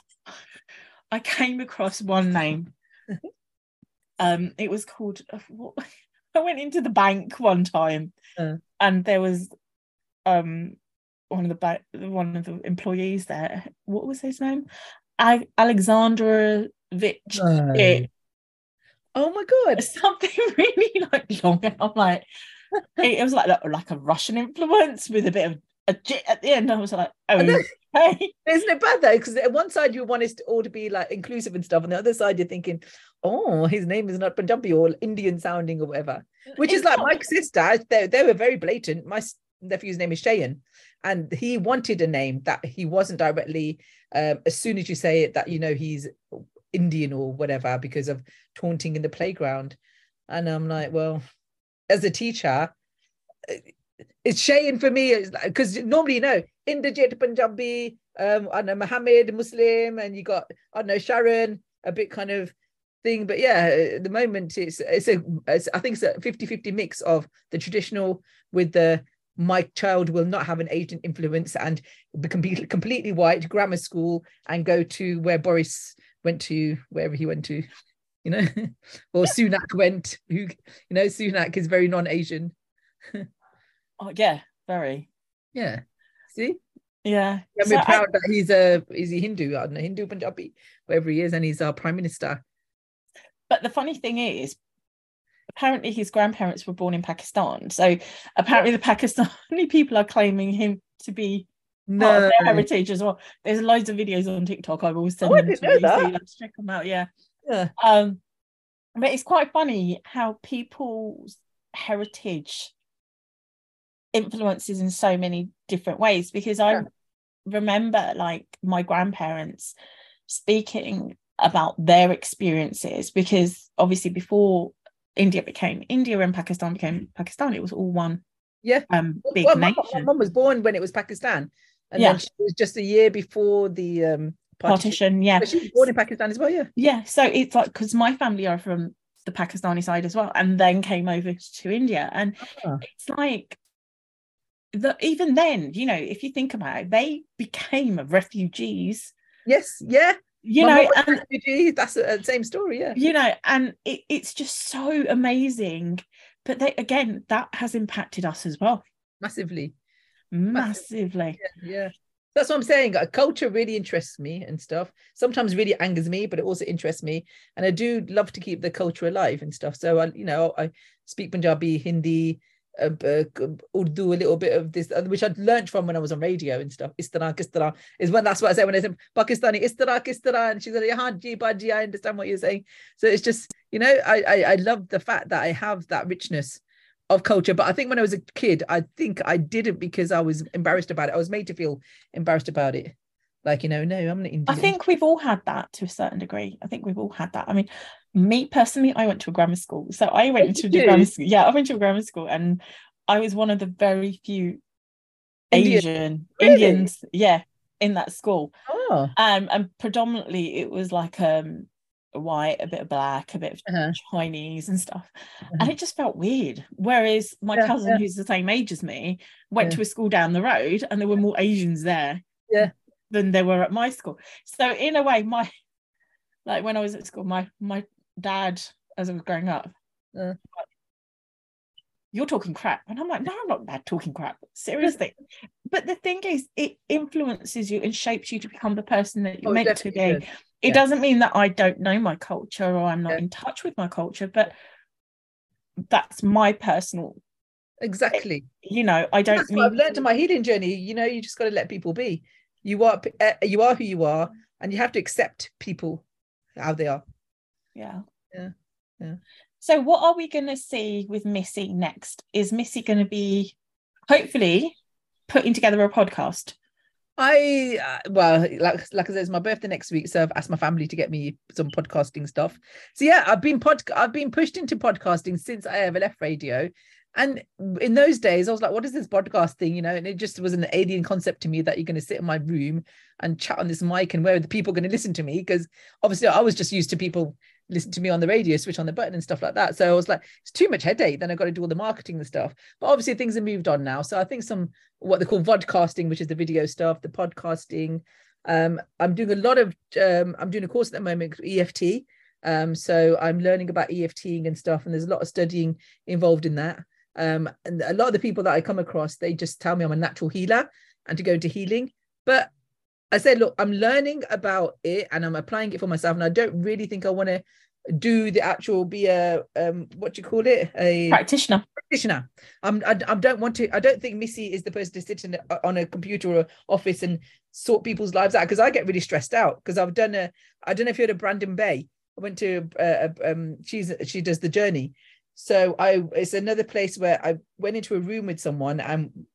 I came across one name. Um, it was called. uh, what- I went into the bank one time, Uh. and there was um one of the ba- one of the employees there. What was his name? I- Alexandrovich. No. It- Oh my God. something really like long. And I'm like, it, it was like like a Russian influence with a bit of at the end. I was like, oh, know. hey. Isn't it bad though? Because at one side you want it to all to be like inclusive and stuff, and the other side you're thinking, oh, his name is not Punjabi or Indian sounding or whatever. Which is like not- my sister. They they were very blatant. My nephew's name is Shayan, and he wanted a name that he wasn't directly. Um, as soon as you say it, that you know he's Indian or whatever because of taunting in the playground, and I'm like, well, as a teacher. It's Shayan for me because normally you know Inderjit Punjabi, um, I know Mohammed Muslim, and you got I know Sharon, a bit kind of thing. But yeah, at the moment it's it's a it's, I think it's a 50-50 mix of the traditional with the my child will not have an Asian influence and be completely completely white grammar school and go to where Boris went to wherever he went to, you know, or Sunak went. Who you know Sunak is very non-Asian. Oh yeah, very. Yeah. See, Yeah. I'm So I- proud that he's a is he Hindu? I don't know, Hindu Punjabi, wherever he is, and he's our prime minister. but the funny thing is, apparently his grandparents were born in Pakistan. So apparently the Pakistani people are claiming him to be part of their heritage as well. There's loads of videos on TikTok. I've always sent Oh, them to you. So you to check them out. Yeah. yeah, Um, but it's quite funny how people's heritage influences in so many different ways because I remember like my grandparents speaking about their experiences because obviously before India became India and Pakistan became Pakistan, it was all one Yeah. um big well, my, my nation mum was born when it was Pakistan, and Yeah. then she was just a year before the um partition. partition. Yeah. But she was born in Pakistan as well. Yeah, yeah so it's like because my family are from the pakistani side as well and then came over to india and Ah. it's like the even then you know if you think about it they became refugees yes, yeah. you My know and refugee. That's the uh, same story. Yeah, you know and it, it's just so amazing but they again that has impacted us as well massively. massively Yeah, yeah. That's what I'm saying. A culture really interests me and stuff. Sometimes really angers me, but it also interests me. And I do love to keep the culture alive and stuff. So I, you know, I speak Punjabi, Hindi, uh, uh, Urdu, a little bit of this, uh, which I'd learned from when I was on radio and stuff. Istana, Kistara is when that's what I say when I said Pakistani, Istara, Kistara. And she's like, Yahan, Baji, I understand what you're saying. So it's just, you know, I, I, I love the fact that I have that richness of culture. But I think when I was a kid, I think I didn't because I was embarrassed about it. I was made to feel embarrassed about it. Like, you know, no, I'm not Indian. I think we've all had that to a certain degree. I think we've all had that. I mean, me personally, I went to a grammar school. So I went into the grammar school. Yeah, I went to a grammar school and I was one of the very few Indian. Asian really? Indians, yeah, in that school. Oh. Um, and predominantly it was like um white, a bit of black, a bit of uh-huh. Chinese and stuff. Uh-huh. And it just felt weird. Whereas my yeah, cousin, yeah. who's the same age as me, went yeah. to a school down the road and there were more Asians there yeah. than there were at my school. So in a way, my like when I was at school, my my dad, as I was growing up, uh. you're talking crap. And I'm like, no, I'm not bad talking crap. Seriously. but the thing is, it influences you and shapes you to become the person that you're oh, meant to be. It yeah. doesn't mean that I don't know my culture or I'm not yeah. in touch with my culture, but that's my personal exactly you know i don't that's i've learned in my healing journey you know you just got to let people be you are uh, you are who you are and you have to accept people how they are yeah yeah yeah so what are we going to see with missy next is missy going to be hopefully putting together a podcast I uh, well, like like I said, it's my birthday next week, so I've asked my family to get me some podcasting stuff. So yeah, I've been pod I've been pushed into podcasting since I ever left radio. And in those days, I was like, what is this podcast thing? You know, and it just was an alien concept to me that you're going to sit in my room and chat on this mic and where are the people going to listen to me? Because obviously I was just used to people listen to me on the radio, switch on the button and stuff like that. So I was like, it's too much headache. Then I got to do all the marketing and stuff. But obviously things have moved on now. So I think some what they call vodcasting, which is the video stuff, the podcasting. Um, I'm doing a lot of um, I'm doing a course at the moment EFT. Um, so I'm learning about EFTing and stuff, and there's a lot of studying involved in that. Um, and a lot of the people that I come across, they just tell me I'm a natural healer and to go into healing. But I said, look, I'm learning about it and I'm applying it for myself. And I don't really think I want to do the actual be a um what do you call it? A practitioner. Practitioner. I'm, I, I don't want to I don't think Missy is the person to sit in on a computer or office and sort people's lives out because I get really stressed out because I've done a I don't know if you heard of Brandon Bay. I went to uh, um she's she does the journey. So I it's another place where I went into a room with someone and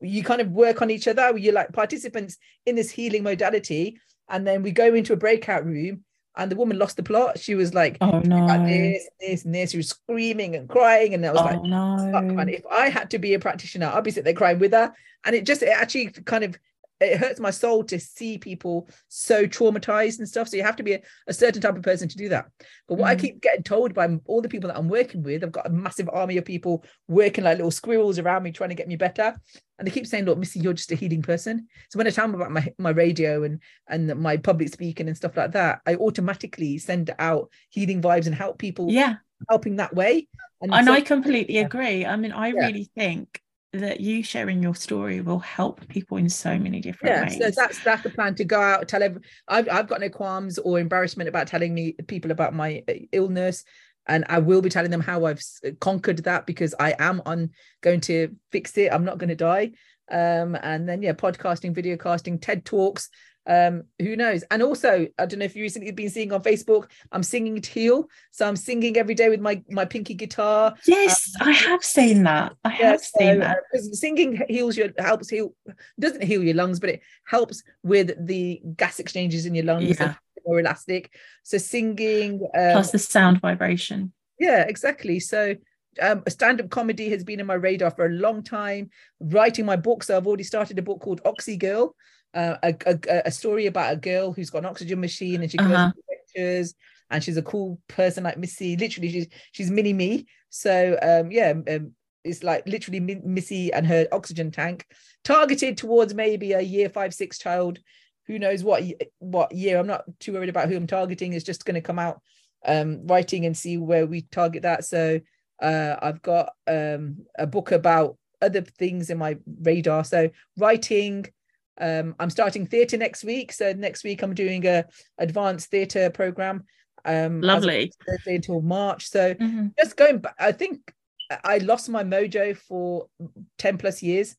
you kind of work on each other you're like participants in this healing modality and then we go into a breakout room and the woman lost the plot. She was like, "Oh no, this, this, and this." She was screaming and crying, and I was oh, like, "No, Fuck, man! If I had to be a practitioner, I'd be sitting there crying with her." And it just, it actually kind of it hurts my soul to see people so traumatized and stuff. So you have to be a, a certain type of person to do that. But what mm. I keep getting told by all the people that I'm working with, I've got a massive army of people working like little squirrels around me trying to get me better. And they keep saying, look, Missy, you're just a healing person. So when I tell them about my, my radio and, and my public speaking and stuff like that, I automatically send out healing vibes and help people yeah. helping that way. And, and so, I completely agree. I mean, I yeah. really think that you sharing your story will help people in so many different yeah, ways. So that's that's the plan to go out tell every, I've I've got no qualms or embarrassment about telling me people about my uh, illness and I will be telling them how I've conquered that because I am on going to fix it. I'm not going to die. Um, and then yeah, podcasting, video casting, TED talks, um who knows? And also i don't know if you recently been seeing on facebook i'm singing to heal so i'm singing every day with my my pinky guitar. Yes um, i have seen that. I yeah, have so, seen that. uh, singing heals your helps heal doesn't heal your lungs but it helps with the gas exchanges in your lungs yeah. more elastic. So singing um, plus the sound vibration. Yeah exactly. So um, stand-up comedy has been in my radar for a long time. Writing my book so i've already started a book called oxy girl uh, a, a, a, story about a girl who's got an oxygen machine and she goes uh-huh. pictures and she's a cool person like Missy. Literally, she's she's mini me. So um, yeah, um, it's like literally Missy and her oxygen tank, targeted towards maybe a year five six child. Who knows what what year? I'm not too worried about who I'm targeting. It's just going to come out um, writing and see where we target that. So uh, I've got um, a book about other things in my radar. So writing, Um, I'm starting theatre next week. So next week I'm doing a advanced theatre program. Um, Lovely. Thursday until March. So Mhm. just going back, I think I lost my mojo for 10 plus years.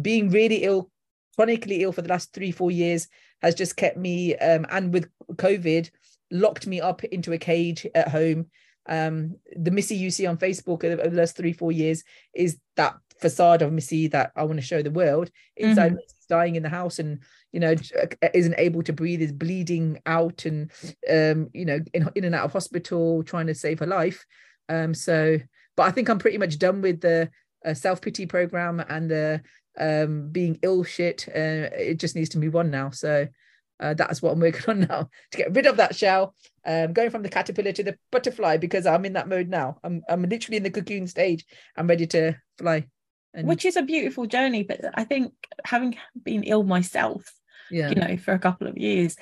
Being really ill, chronically ill for the last three, four years has just kept me, um, and with COVID, locked me up into a cage at home. Um, the Missy you see on Facebook over the last three, four years is that facade of Missy that I want to show the world. Inside, Missy's dying in the house and, you know, isn't able to breathe, is bleeding out and, um, you know, in, in and out of hospital, trying to save her life. Um, so, but I think I'm pretty much done with the uh, self pity program and the um, being ill shit. Uh, it just needs to move on now. So uh, that's what I'm working on now to get rid of that shell. Um, going from the caterpillar to the butterfly because I'm in that mode now. I'm I'm literally in the cocoon stage. I'm ready to fly. And Which is a beautiful journey, but I think having been ill myself, yeah, you know, for a couple of years,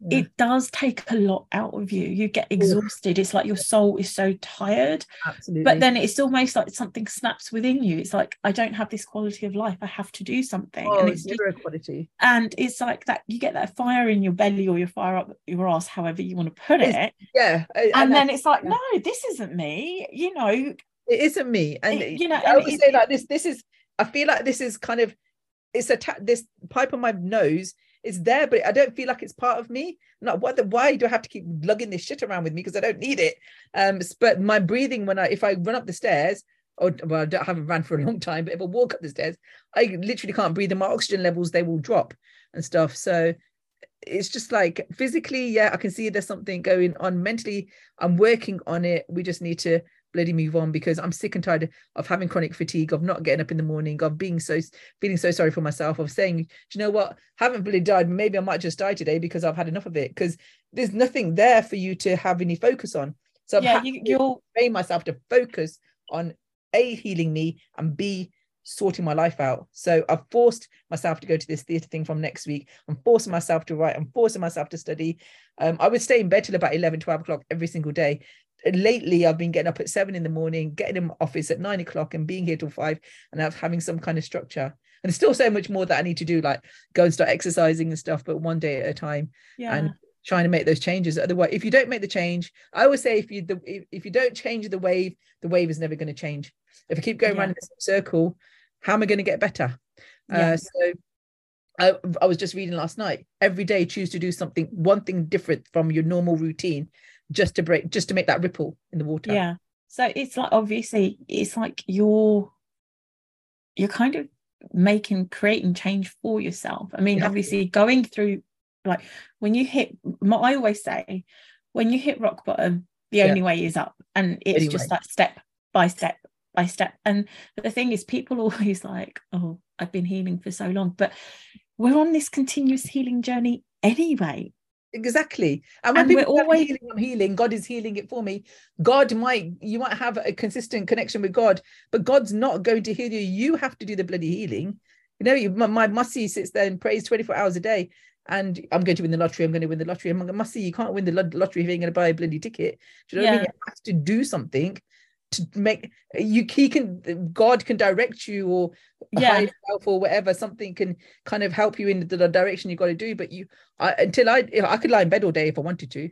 yeah. it does take a lot out of you. You get exhausted. It's like your soul is so tired. absolutely. But then it's almost like something snaps within you. It's like I don't have this quality of life. I have to do something. oh, and it's just, quality. and it's like that you get that fire in your belly or your fire up your ass, however you want to put It's- it. Yeah, And then it's like, yeah. no, this isn't me. You know, it isn't me. And It- you know, i always say like this this is i feel like this is kind of it's a ta- this pipe on my nose is there but i don't feel like it's part of me. Not what the why do i have to keep lugging this shit around with me? Because i don't need it. Um but my breathing when i if i run up the stairs or well i don't- I haven't ran for a long time but if i walk up the stairs i literally can't breathe and my oxygen levels they will drop and stuff. So it's just like physically yeah i can see there's something going on. Mentally i'm working on it. We just need to bloody move on because i'm sick and tired of having chronic fatigue of not getting up in the morning of being so feeling so sorry for myself of saying do you know what? I haven't really died. Maybe i might just die today because i've had enough of it. Because there's nothing there for you to have any focus on. So i've yeah, you, you're train myself to focus on a healing me and b sorting my life out. So i've forced myself to go to this theatre thing from next week. I'm forcing myself to write. I'm forcing myself to study. Um, i would stay in bed till about 11 12 o'clock every single day lately i've been getting up at seven in the morning getting in my office at nine o'clock and being here till five and have, having some kind of structure. And there's still so much more that i need to do like go and start exercising and stuff but one day at a time yeah. and trying to make those changes. Otherwise if you don't make the change i always say if you the, if, if you don't change the wave the wave is never going to change. If i keep going around in the same circle how am i going to get better? Yeah. uh, so I, I was just reading last night every day choose to do something one thing different from your normal routine just to break just to make that ripple in the water. Yeah. So it's like obviously it's like you're you're kind of making creating change for yourself. I mean Yeah. obviously going through like when you hit i always say when you hit rock bottom the Yeah. only way is up. And it's Anyway. just like step by step by step. And the thing is people always like oh i've been healing for so long. But we're on this continuous healing journey anyway exactly. And when And we're people "I'm always- healing i'm healing. God is healing it for me. God might you might have a consistent connection with god but god's not going to heal you. You have to do the bloody healing. You know you, my, my mussy sits there and prays 24 hours a day and i'm going to win the lottery i'm going to win the lottery. I'm like mussy you can't win the lottery if you ain't going to buy a bloody ticket. Do you know what i mean? Yeah. you have to do something to make you he can god can direct you or Yeah. or whatever something can kind of help you in the direction you've got to do but you I, until I I could lie in bed all day if I wanted to,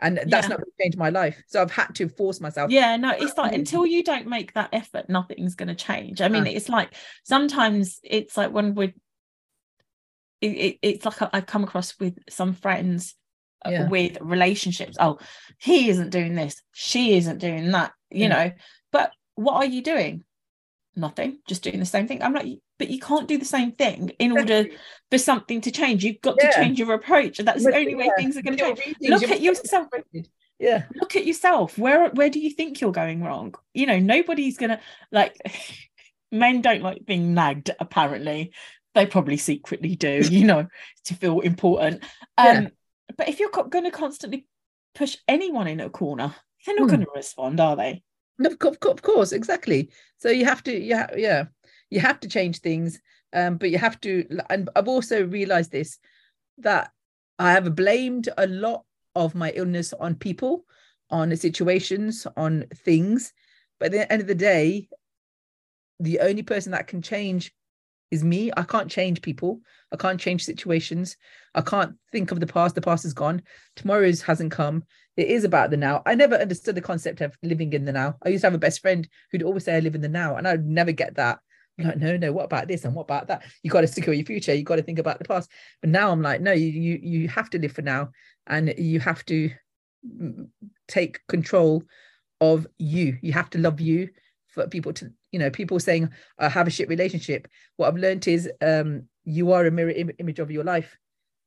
and that's Yeah. not going to change my life. So I've had to force myself. yeah no it's like until you don't make that effort nothing's going to change i mean Ah. it's like sometimes it's like when we're it, it- it's like I- i've come across with some friends Yeah. with relationships. Oh he isn't doing this. She isn't doing that you Yeah. know. But what are you doing? Nothing. Just doing the same thing. I'm like but you can't do the same thing in order for something to change. You've got Yeah. to change your approach. And that's the only way things are going to change. Look at yourself. Yeah, look at yourself. Where where do you think you're going wrong? You know nobody's gonna like men don't like being nagged apparently. They probably secretly do you know to feel important. Um Yeah. But if you're co- gonna constantly push anyone in a corner they're not Hmm. gonna respond are they No, of, course, exactly. So you have to, yeah, yeah, you have to change things, um, but you have to. And I've also realized this that I have blamed a lot of my illness on people, on situations, on things. But at the end of the day, the only person that can change is me. I can't change people. I can't change situations. I can't think of the past. The past is gone. Tomorrow's hasn't come. It is about the now. I never understood the concept of living in the now. I used to have a best friend who'd always say I live in the now, and I'd never get that. I'm like, no, no, what about this and what about that? You got to secure your future. You got to think about the past. But now I'm like, no, you you you have to live for now, and you have to mm, take control of you. You have to love you for people to, you know, people saying I have a shit relationship. What I've learned is um, you are a mirror Im- image of your life.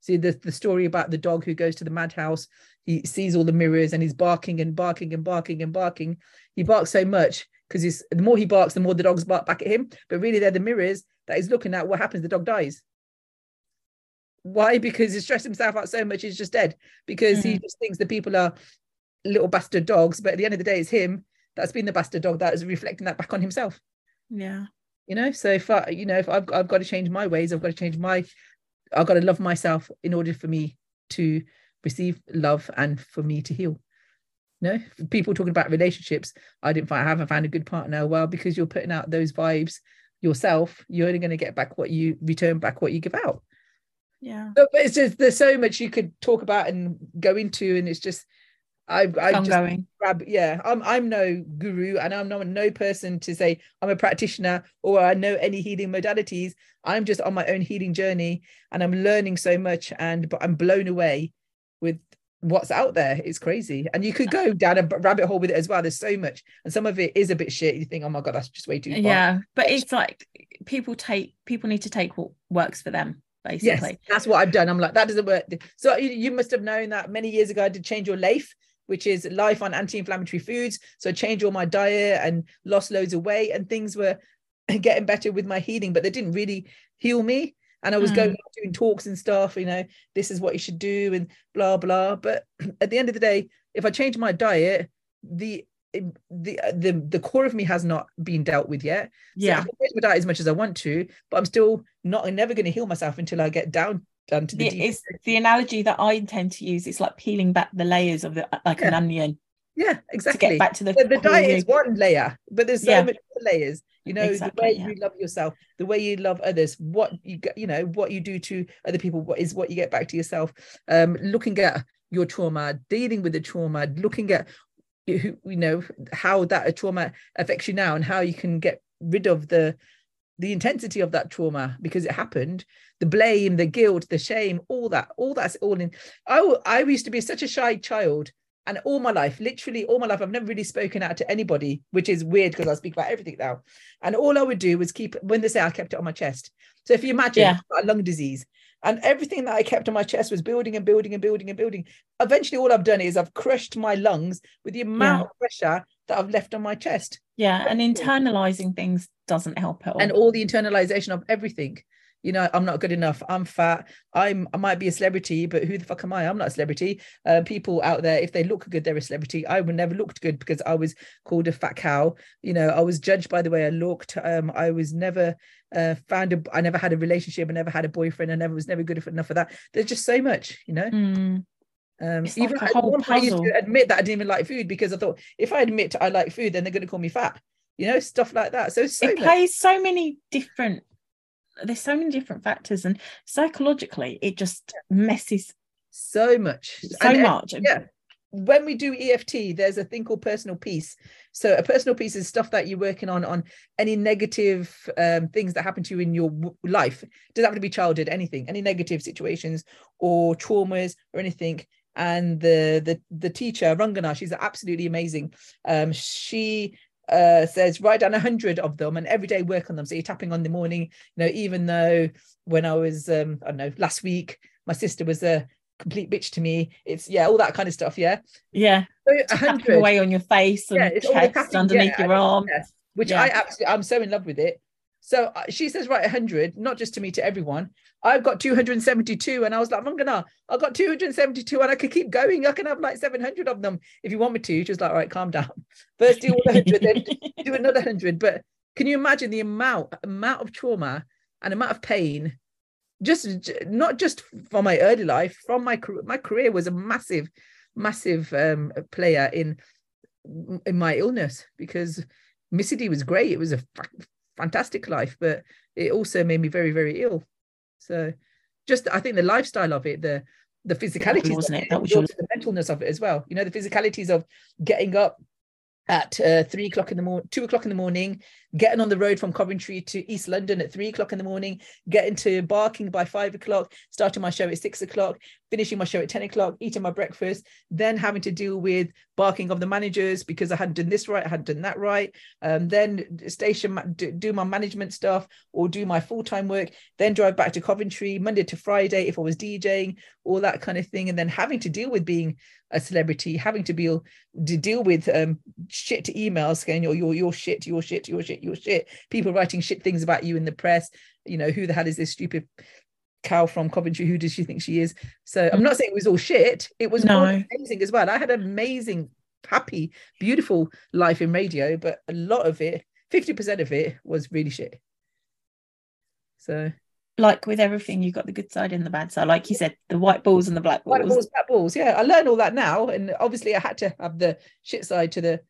See the, the story about the dog who goes to the madhouse, he sees all the mirrors and he's barking and barking and barking and barking. He barks so much because he's the more he barks, the more the dogs bark back at him. But really, they're the mirrors that he's looking at. What happens? The dog dies. Why? Because he stressed himself out so much, he's just dead. Because mm-hmm. he just thinks the people are little bastard dogs, but at the end of the day, it's him that's been the bastard dog that is reflecting that back on himself. Yeah. You know, so if I, you know, if I've, I've got to change my ways, I've got to change my, I've got to love myself in order for me to receive love and for me to heal. You know, people talking about relationships, I didn't find, I haven't found a good partner. Well, because you're putting out those vibes yourself, you're only going to get back what you return back what you give out. Yeah. But, but it's just, there's so much you could talk about and go into, and it's just, I I just going. grab yeah I'm I'm no guru and I'm not no person to say I'm a practitioner or I know any healing modalities. I'm just on my own healing journey and I'm learning so much and but I'm blown away with what's out there. It's crazy. And you could go uh-huh. down a rabbit hole with it as well. There's so much and some of it is a bit shit. You think oh my god that's just way too far. Yeah but it's like people take people need to take what works for them basically. yes, that's what I've done. I'm like that doesn't work. So you, you must have known that many years ago I did change your life which is life on anti-inflammatory foods. So I changed all my diet and lost loads of weight, and things were getting better with my healing, but they didn't really heal me. And I was mm. going doing talks and stuff, you know, this is what you should do and blah blah. But at the end of the day, if I change my diet, the the the the core of me has not been dealt with yet. So yeah, I can change my diet as much as I want to, but I'm still not. I'm never going to heal myself until I get down done to the, the it's the analogy that I intend to use. It's like peeling back the layers of the like yeah. an onion. Yeah, exactly. To get back to the the, the diet is one layer, but there's so yeah. much layers. You know, exactly, the way yeah. you love yourself, the way you love others, what you get, you know, what you do to other people, what is what you get back to yourself. Um, looking at your trauma, dealing with the trauma, looking at you know how that trauma affects you now and how you can get rid of the the intensity of that trauma because it happened the blame the guilt the shame all that all that's all in. I i used to be such a shy child and all my life literally all my life i've never really spoken out to anybody which is weird because i speak about everything now. And all i would do was keep when they say i kept it on my chest. So if you imagine Yeah. lung disease and everything that i kept on my chest was building and building and building and building. Eventually all i've done is i've crushed my lungs with the amount Yeah. of pressure that i've left on my chest. Yeah, and internalizing things doesn't help at all. and all. the internalization of everything. You know i'm not good enough. I'm fat. I'm i might be a celebrity but who the fuck am i? I'm not a celebrity. Uh, people out there if they look good they're a celebrity. I would never looked good because i was called a fat cow. You know i was judged by the way i looked. Um i was never uh found a i never had a relationship. I never had a boyfriend. I never was never good enough for that. There's just so much you know? Mm, um It's even like a at whole one point I used to admit that i didn't even like food because i thought if i admit i like food then they're going to call me fat you know stuff like that so so it much. plays so many different there's so many different factors and psychologically it just messes so much so And- and- much yeah when we do EFT, there's a thing called personal peace. So a personal peace is stuff that you're working on on any negative um, things that happen to you in your w- life. It doesn't have to be childhood, anything, any negative situations or traumas or anything. And the the the teacher Rangana, she's absolutely amazing. Um, she uh, says write down a hundred of them and every day work on them. So you're tapping on the morning. You know, even though when I was um, I don't know last week, my sister was a complete bitch to me. It's yeah, all that kind of stuff. Yeah. yeah So a tapping hundred, away on your face and Yeah, it's chest tapping, underneath yeah, your arm yes, which Yeah. I absolutely, I'm so in love with it. So uh, she says, write 100, not just to me, to everyone. I've got 272. And I was like, I'm gonna, I've got 272 and I could keep going. I can have like 700 of them if you want me to. She was like, all right, calm down. First do all the 100, then do another 100. But can you imagine the amount, amount of trauma and amount of pain? Just not just from my early life, from my career. My career was a massive, massive um, player in in my illness because Missy D was great. It was a fantastic life, but it also made me very, very ill. So just I think the lifestyle of it, the the physicalities, wasn't it? That was your... the mentalness of it as well. You know, the physicalities of getting up at uh, three o'clock in the morning, two o'clock in the morning, getting on the road from Coventry to East London at three o'clock in the morning, getting to Barking by five o'clock, starting my show at six o'clock, finishing my show at 10 o'clock, eating my breakfast, then having to deal with barking of the managers because I hadn't done this right, I hadn't done that right. Um, then station do my management stuff or do my full-time work, then drive back to Coventry Monday to Friday if I was DJing, all that kind of thing. And then having to deal with being a celebrity, having to be to deal with um, shit emails saying you're, you're, you're shit, you're shit, you're shit, you're shit. People writing shit things about you in the press. You know, who the hell is this stupid cow from Coventry? Who does she think she is? So I'm not saying it was all shit. It was no. amazing as well. I had an amazing, happy, beautiful life in radio, but a lot of it, 50% of it was really shit. So like with everything, you've got the good side and the bad side. Like you said, the white balls and the black balls. White balls, black balls. Yeah, I learned all that now, and obviously I had to have the shit side to the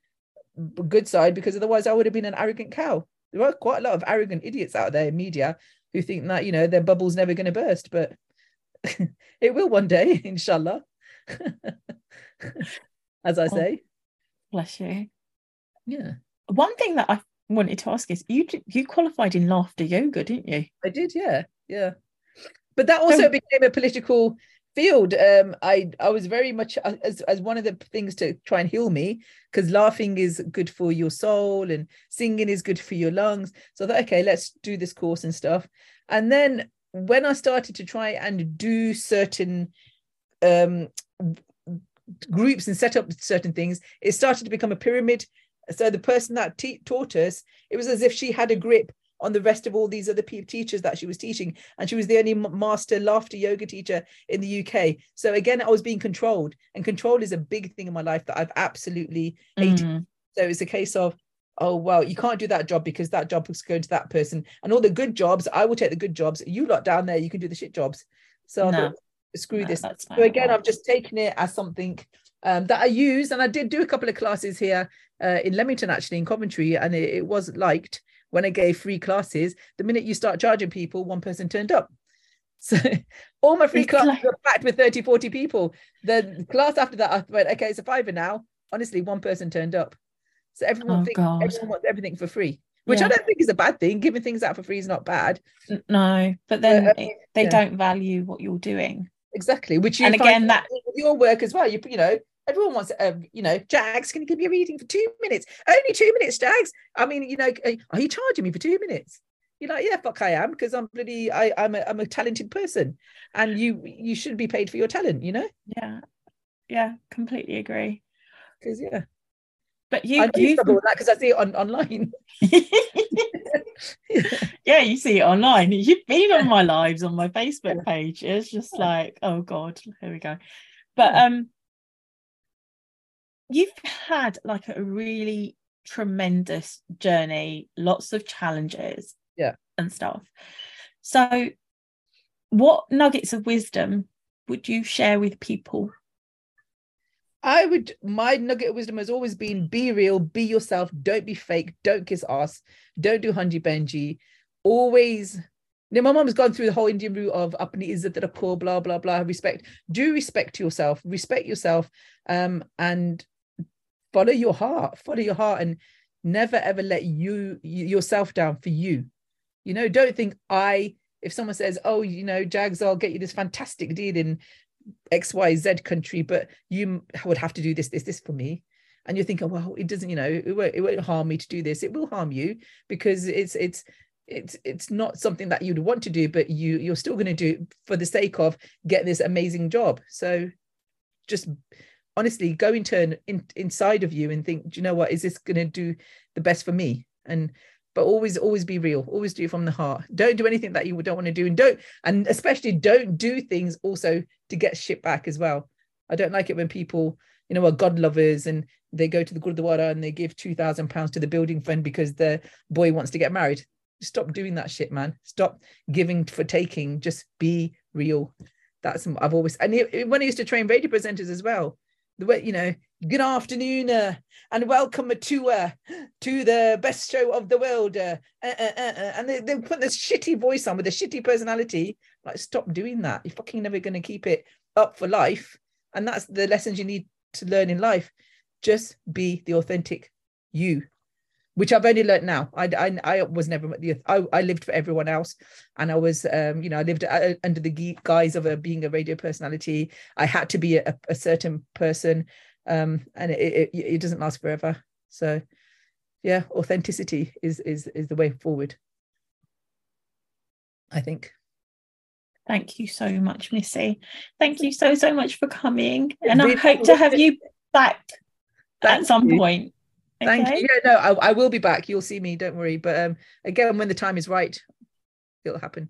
good side because otherwise I would have been an arrogant cow. There are quite a lot of arrogant idiots out there in media who think that you know their bubble's never going to burst, but it will one day, inshallah. As I oh, say. Bless you. Yeah. One thing that I wanted to ask is you you qualified in laughter yoga, didn't you? I did, yeah, yeah. But that also so, became a political field. Um, I I was very much uh, as as one of the things to try and heal me because laughing is good for your soul and singing is good for your lungs. So I thought, okay, let's do this course and stuff. And then when I started to try and do certain um groups and set up certain things, it started to become a pyramid so the person that taught us, it was as if she had a grip on the rest of all these other teachers that she was teaching, and she was the only master laughter yoga teacher in the UK. So again, I was being controlled, and control is a big thing in my life that I've absolutely hated. Mm. So it's a case of oh well you can't do that job because that job is going to that person. And all the good jobs i will take the good jobs. You lot down there you can do the shit jobs. So no. thought, screw no, this. so again i've just taken it as something um, that i use. And i did do a couple of classes here uh, in Leamington, actually, in Coventry, and it, it was liked when I gave free classes. The minute you start charging people, one person turned up. So all my free it's classes like... were packed with 30, 40 people. The class after that, I went, okay, it's a fiver now. Honestly, one person turned up. So everyone, oh, thinks, everyone wants everything for free, which yeah. I don't think is a bad thing. Giving things out for free is not bad. No, but then uh, they yeah. don't value what you're doing. Exactly. Which you and again that your work as well. You you know Everyone wants, um, you know, Jagz, can you give me a reading for two minutes? Only two minutes, Jagz. I mean, you know, are you charging me for two minutes? You're like, yeah, fuck, I am, because I'm bloody, I, I'm a, I'm a talented person, and you, you should be paid for your talent, you know? Yeah, yeah, completely agree. Because yeah, but you, you that because I see it on online. yeah, you see it online. You've been on my lives on my Facebook page. It's just like, oh god, here we go. But um, you've had like a really tremendous journey, lots of challenges, yeah, and stuff. So, what nuggets of wisdom would you share with people? I would, my nugget of wisdom has always been be real, be yourself, don't be fake, don't kiss ass, don't do hunji benji. Always, know, my mom has gone through the whole Indian route of apni izzat rakho, blah, blah, blah, respect. Do respect yourself, respect yourself, um, and follow your heart. Follow your heart and never ever let you yourself down for you. You know don't think i if someone says oh you know jags i'll get you this fantastic deal in xyz country but you would have to do this this this for me and you're thinking well it doesn't you know it won't, it won't harm me to do this. It will harm you because it's it's it's it's not something that you'd want to do but you you're still going to do it for the sake of getting this amazing job. So just honestly go into in, inside of you and think do you know what? Is this going to do the best for me? And but always always be real. Always do it from the heart. Don't do anything that you don't want to do. And don't and especially don't do things also to get shit back as well. I don't like it when people you know are god lovers and they go to the gurdwara and they give 2000 pounds to the building fund because the boy wants to get married. Stop doing that shit man. Stop giving for taking. Just be real. That's i've always and when i used to train radio presenters as well the way you know Good afternoon uh, and welcome to uh, to the best show of the world. Uh, uh, uh, uh, and they, they put this shitty voice on with a shitty personality. Like, stop doing that. You're fucking never going to keep it up for life. And that's the lessons you need to learn in life. Just be the authentic you, which I've only learned now. I, I, I was never the I, I lived for everyone else, and I was um, you know I lived under the guise of a, being a radio personality. I had to be a, a certain person um, and it, it, it doesn't last forever. So, yeah, authenticity is is is the way forward. I think. Thank you so much, Missy. Thank you so so much for coming, and I hope to have you back Thank at some you. point. Okay? Thank you. Yeah, no, I, I will be back. You'll see me. Don't worry. But um, again, when the time is right, it'll happen.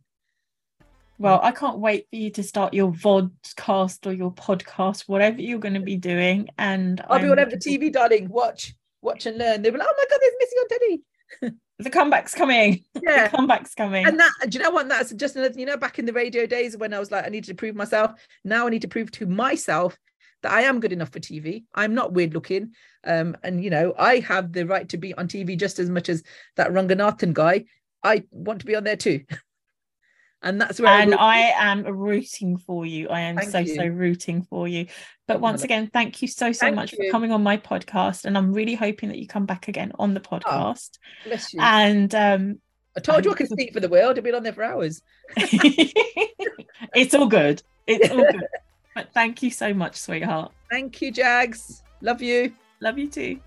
Well, I can't wait for you to start your vodcast or your podcast, whatever you're going to be doing. And I'll be on the TV, darling. Watch, watch and learn. They'll be like, oh my God, there's Missy on telly. the comeback's coming. Yeah. The comeback's coming. And that, do you know what? That's just another, you know, back in the radio days when I was like, I needed to prove myself. Now I need to prove to myself that I am good enough for TV. I'm not weird looking. Um, and, you know, I have the right to be on TV just as much as that Ranganathan guy. I want to be on there too. and that's where and I, I, am rooting for you. I am thank so you. so rooting for you. But once again, thank you so so thank much you. for coming on my podcast, and I'm really hoping that you come back again on the oh, podcast. Oh, bless you. And um, I told you I could speak for the world. I've been on there for hours. it's all good. It's all good. But thank you so much, sweetheart. Thank you, Jagz. Love you. Love you too.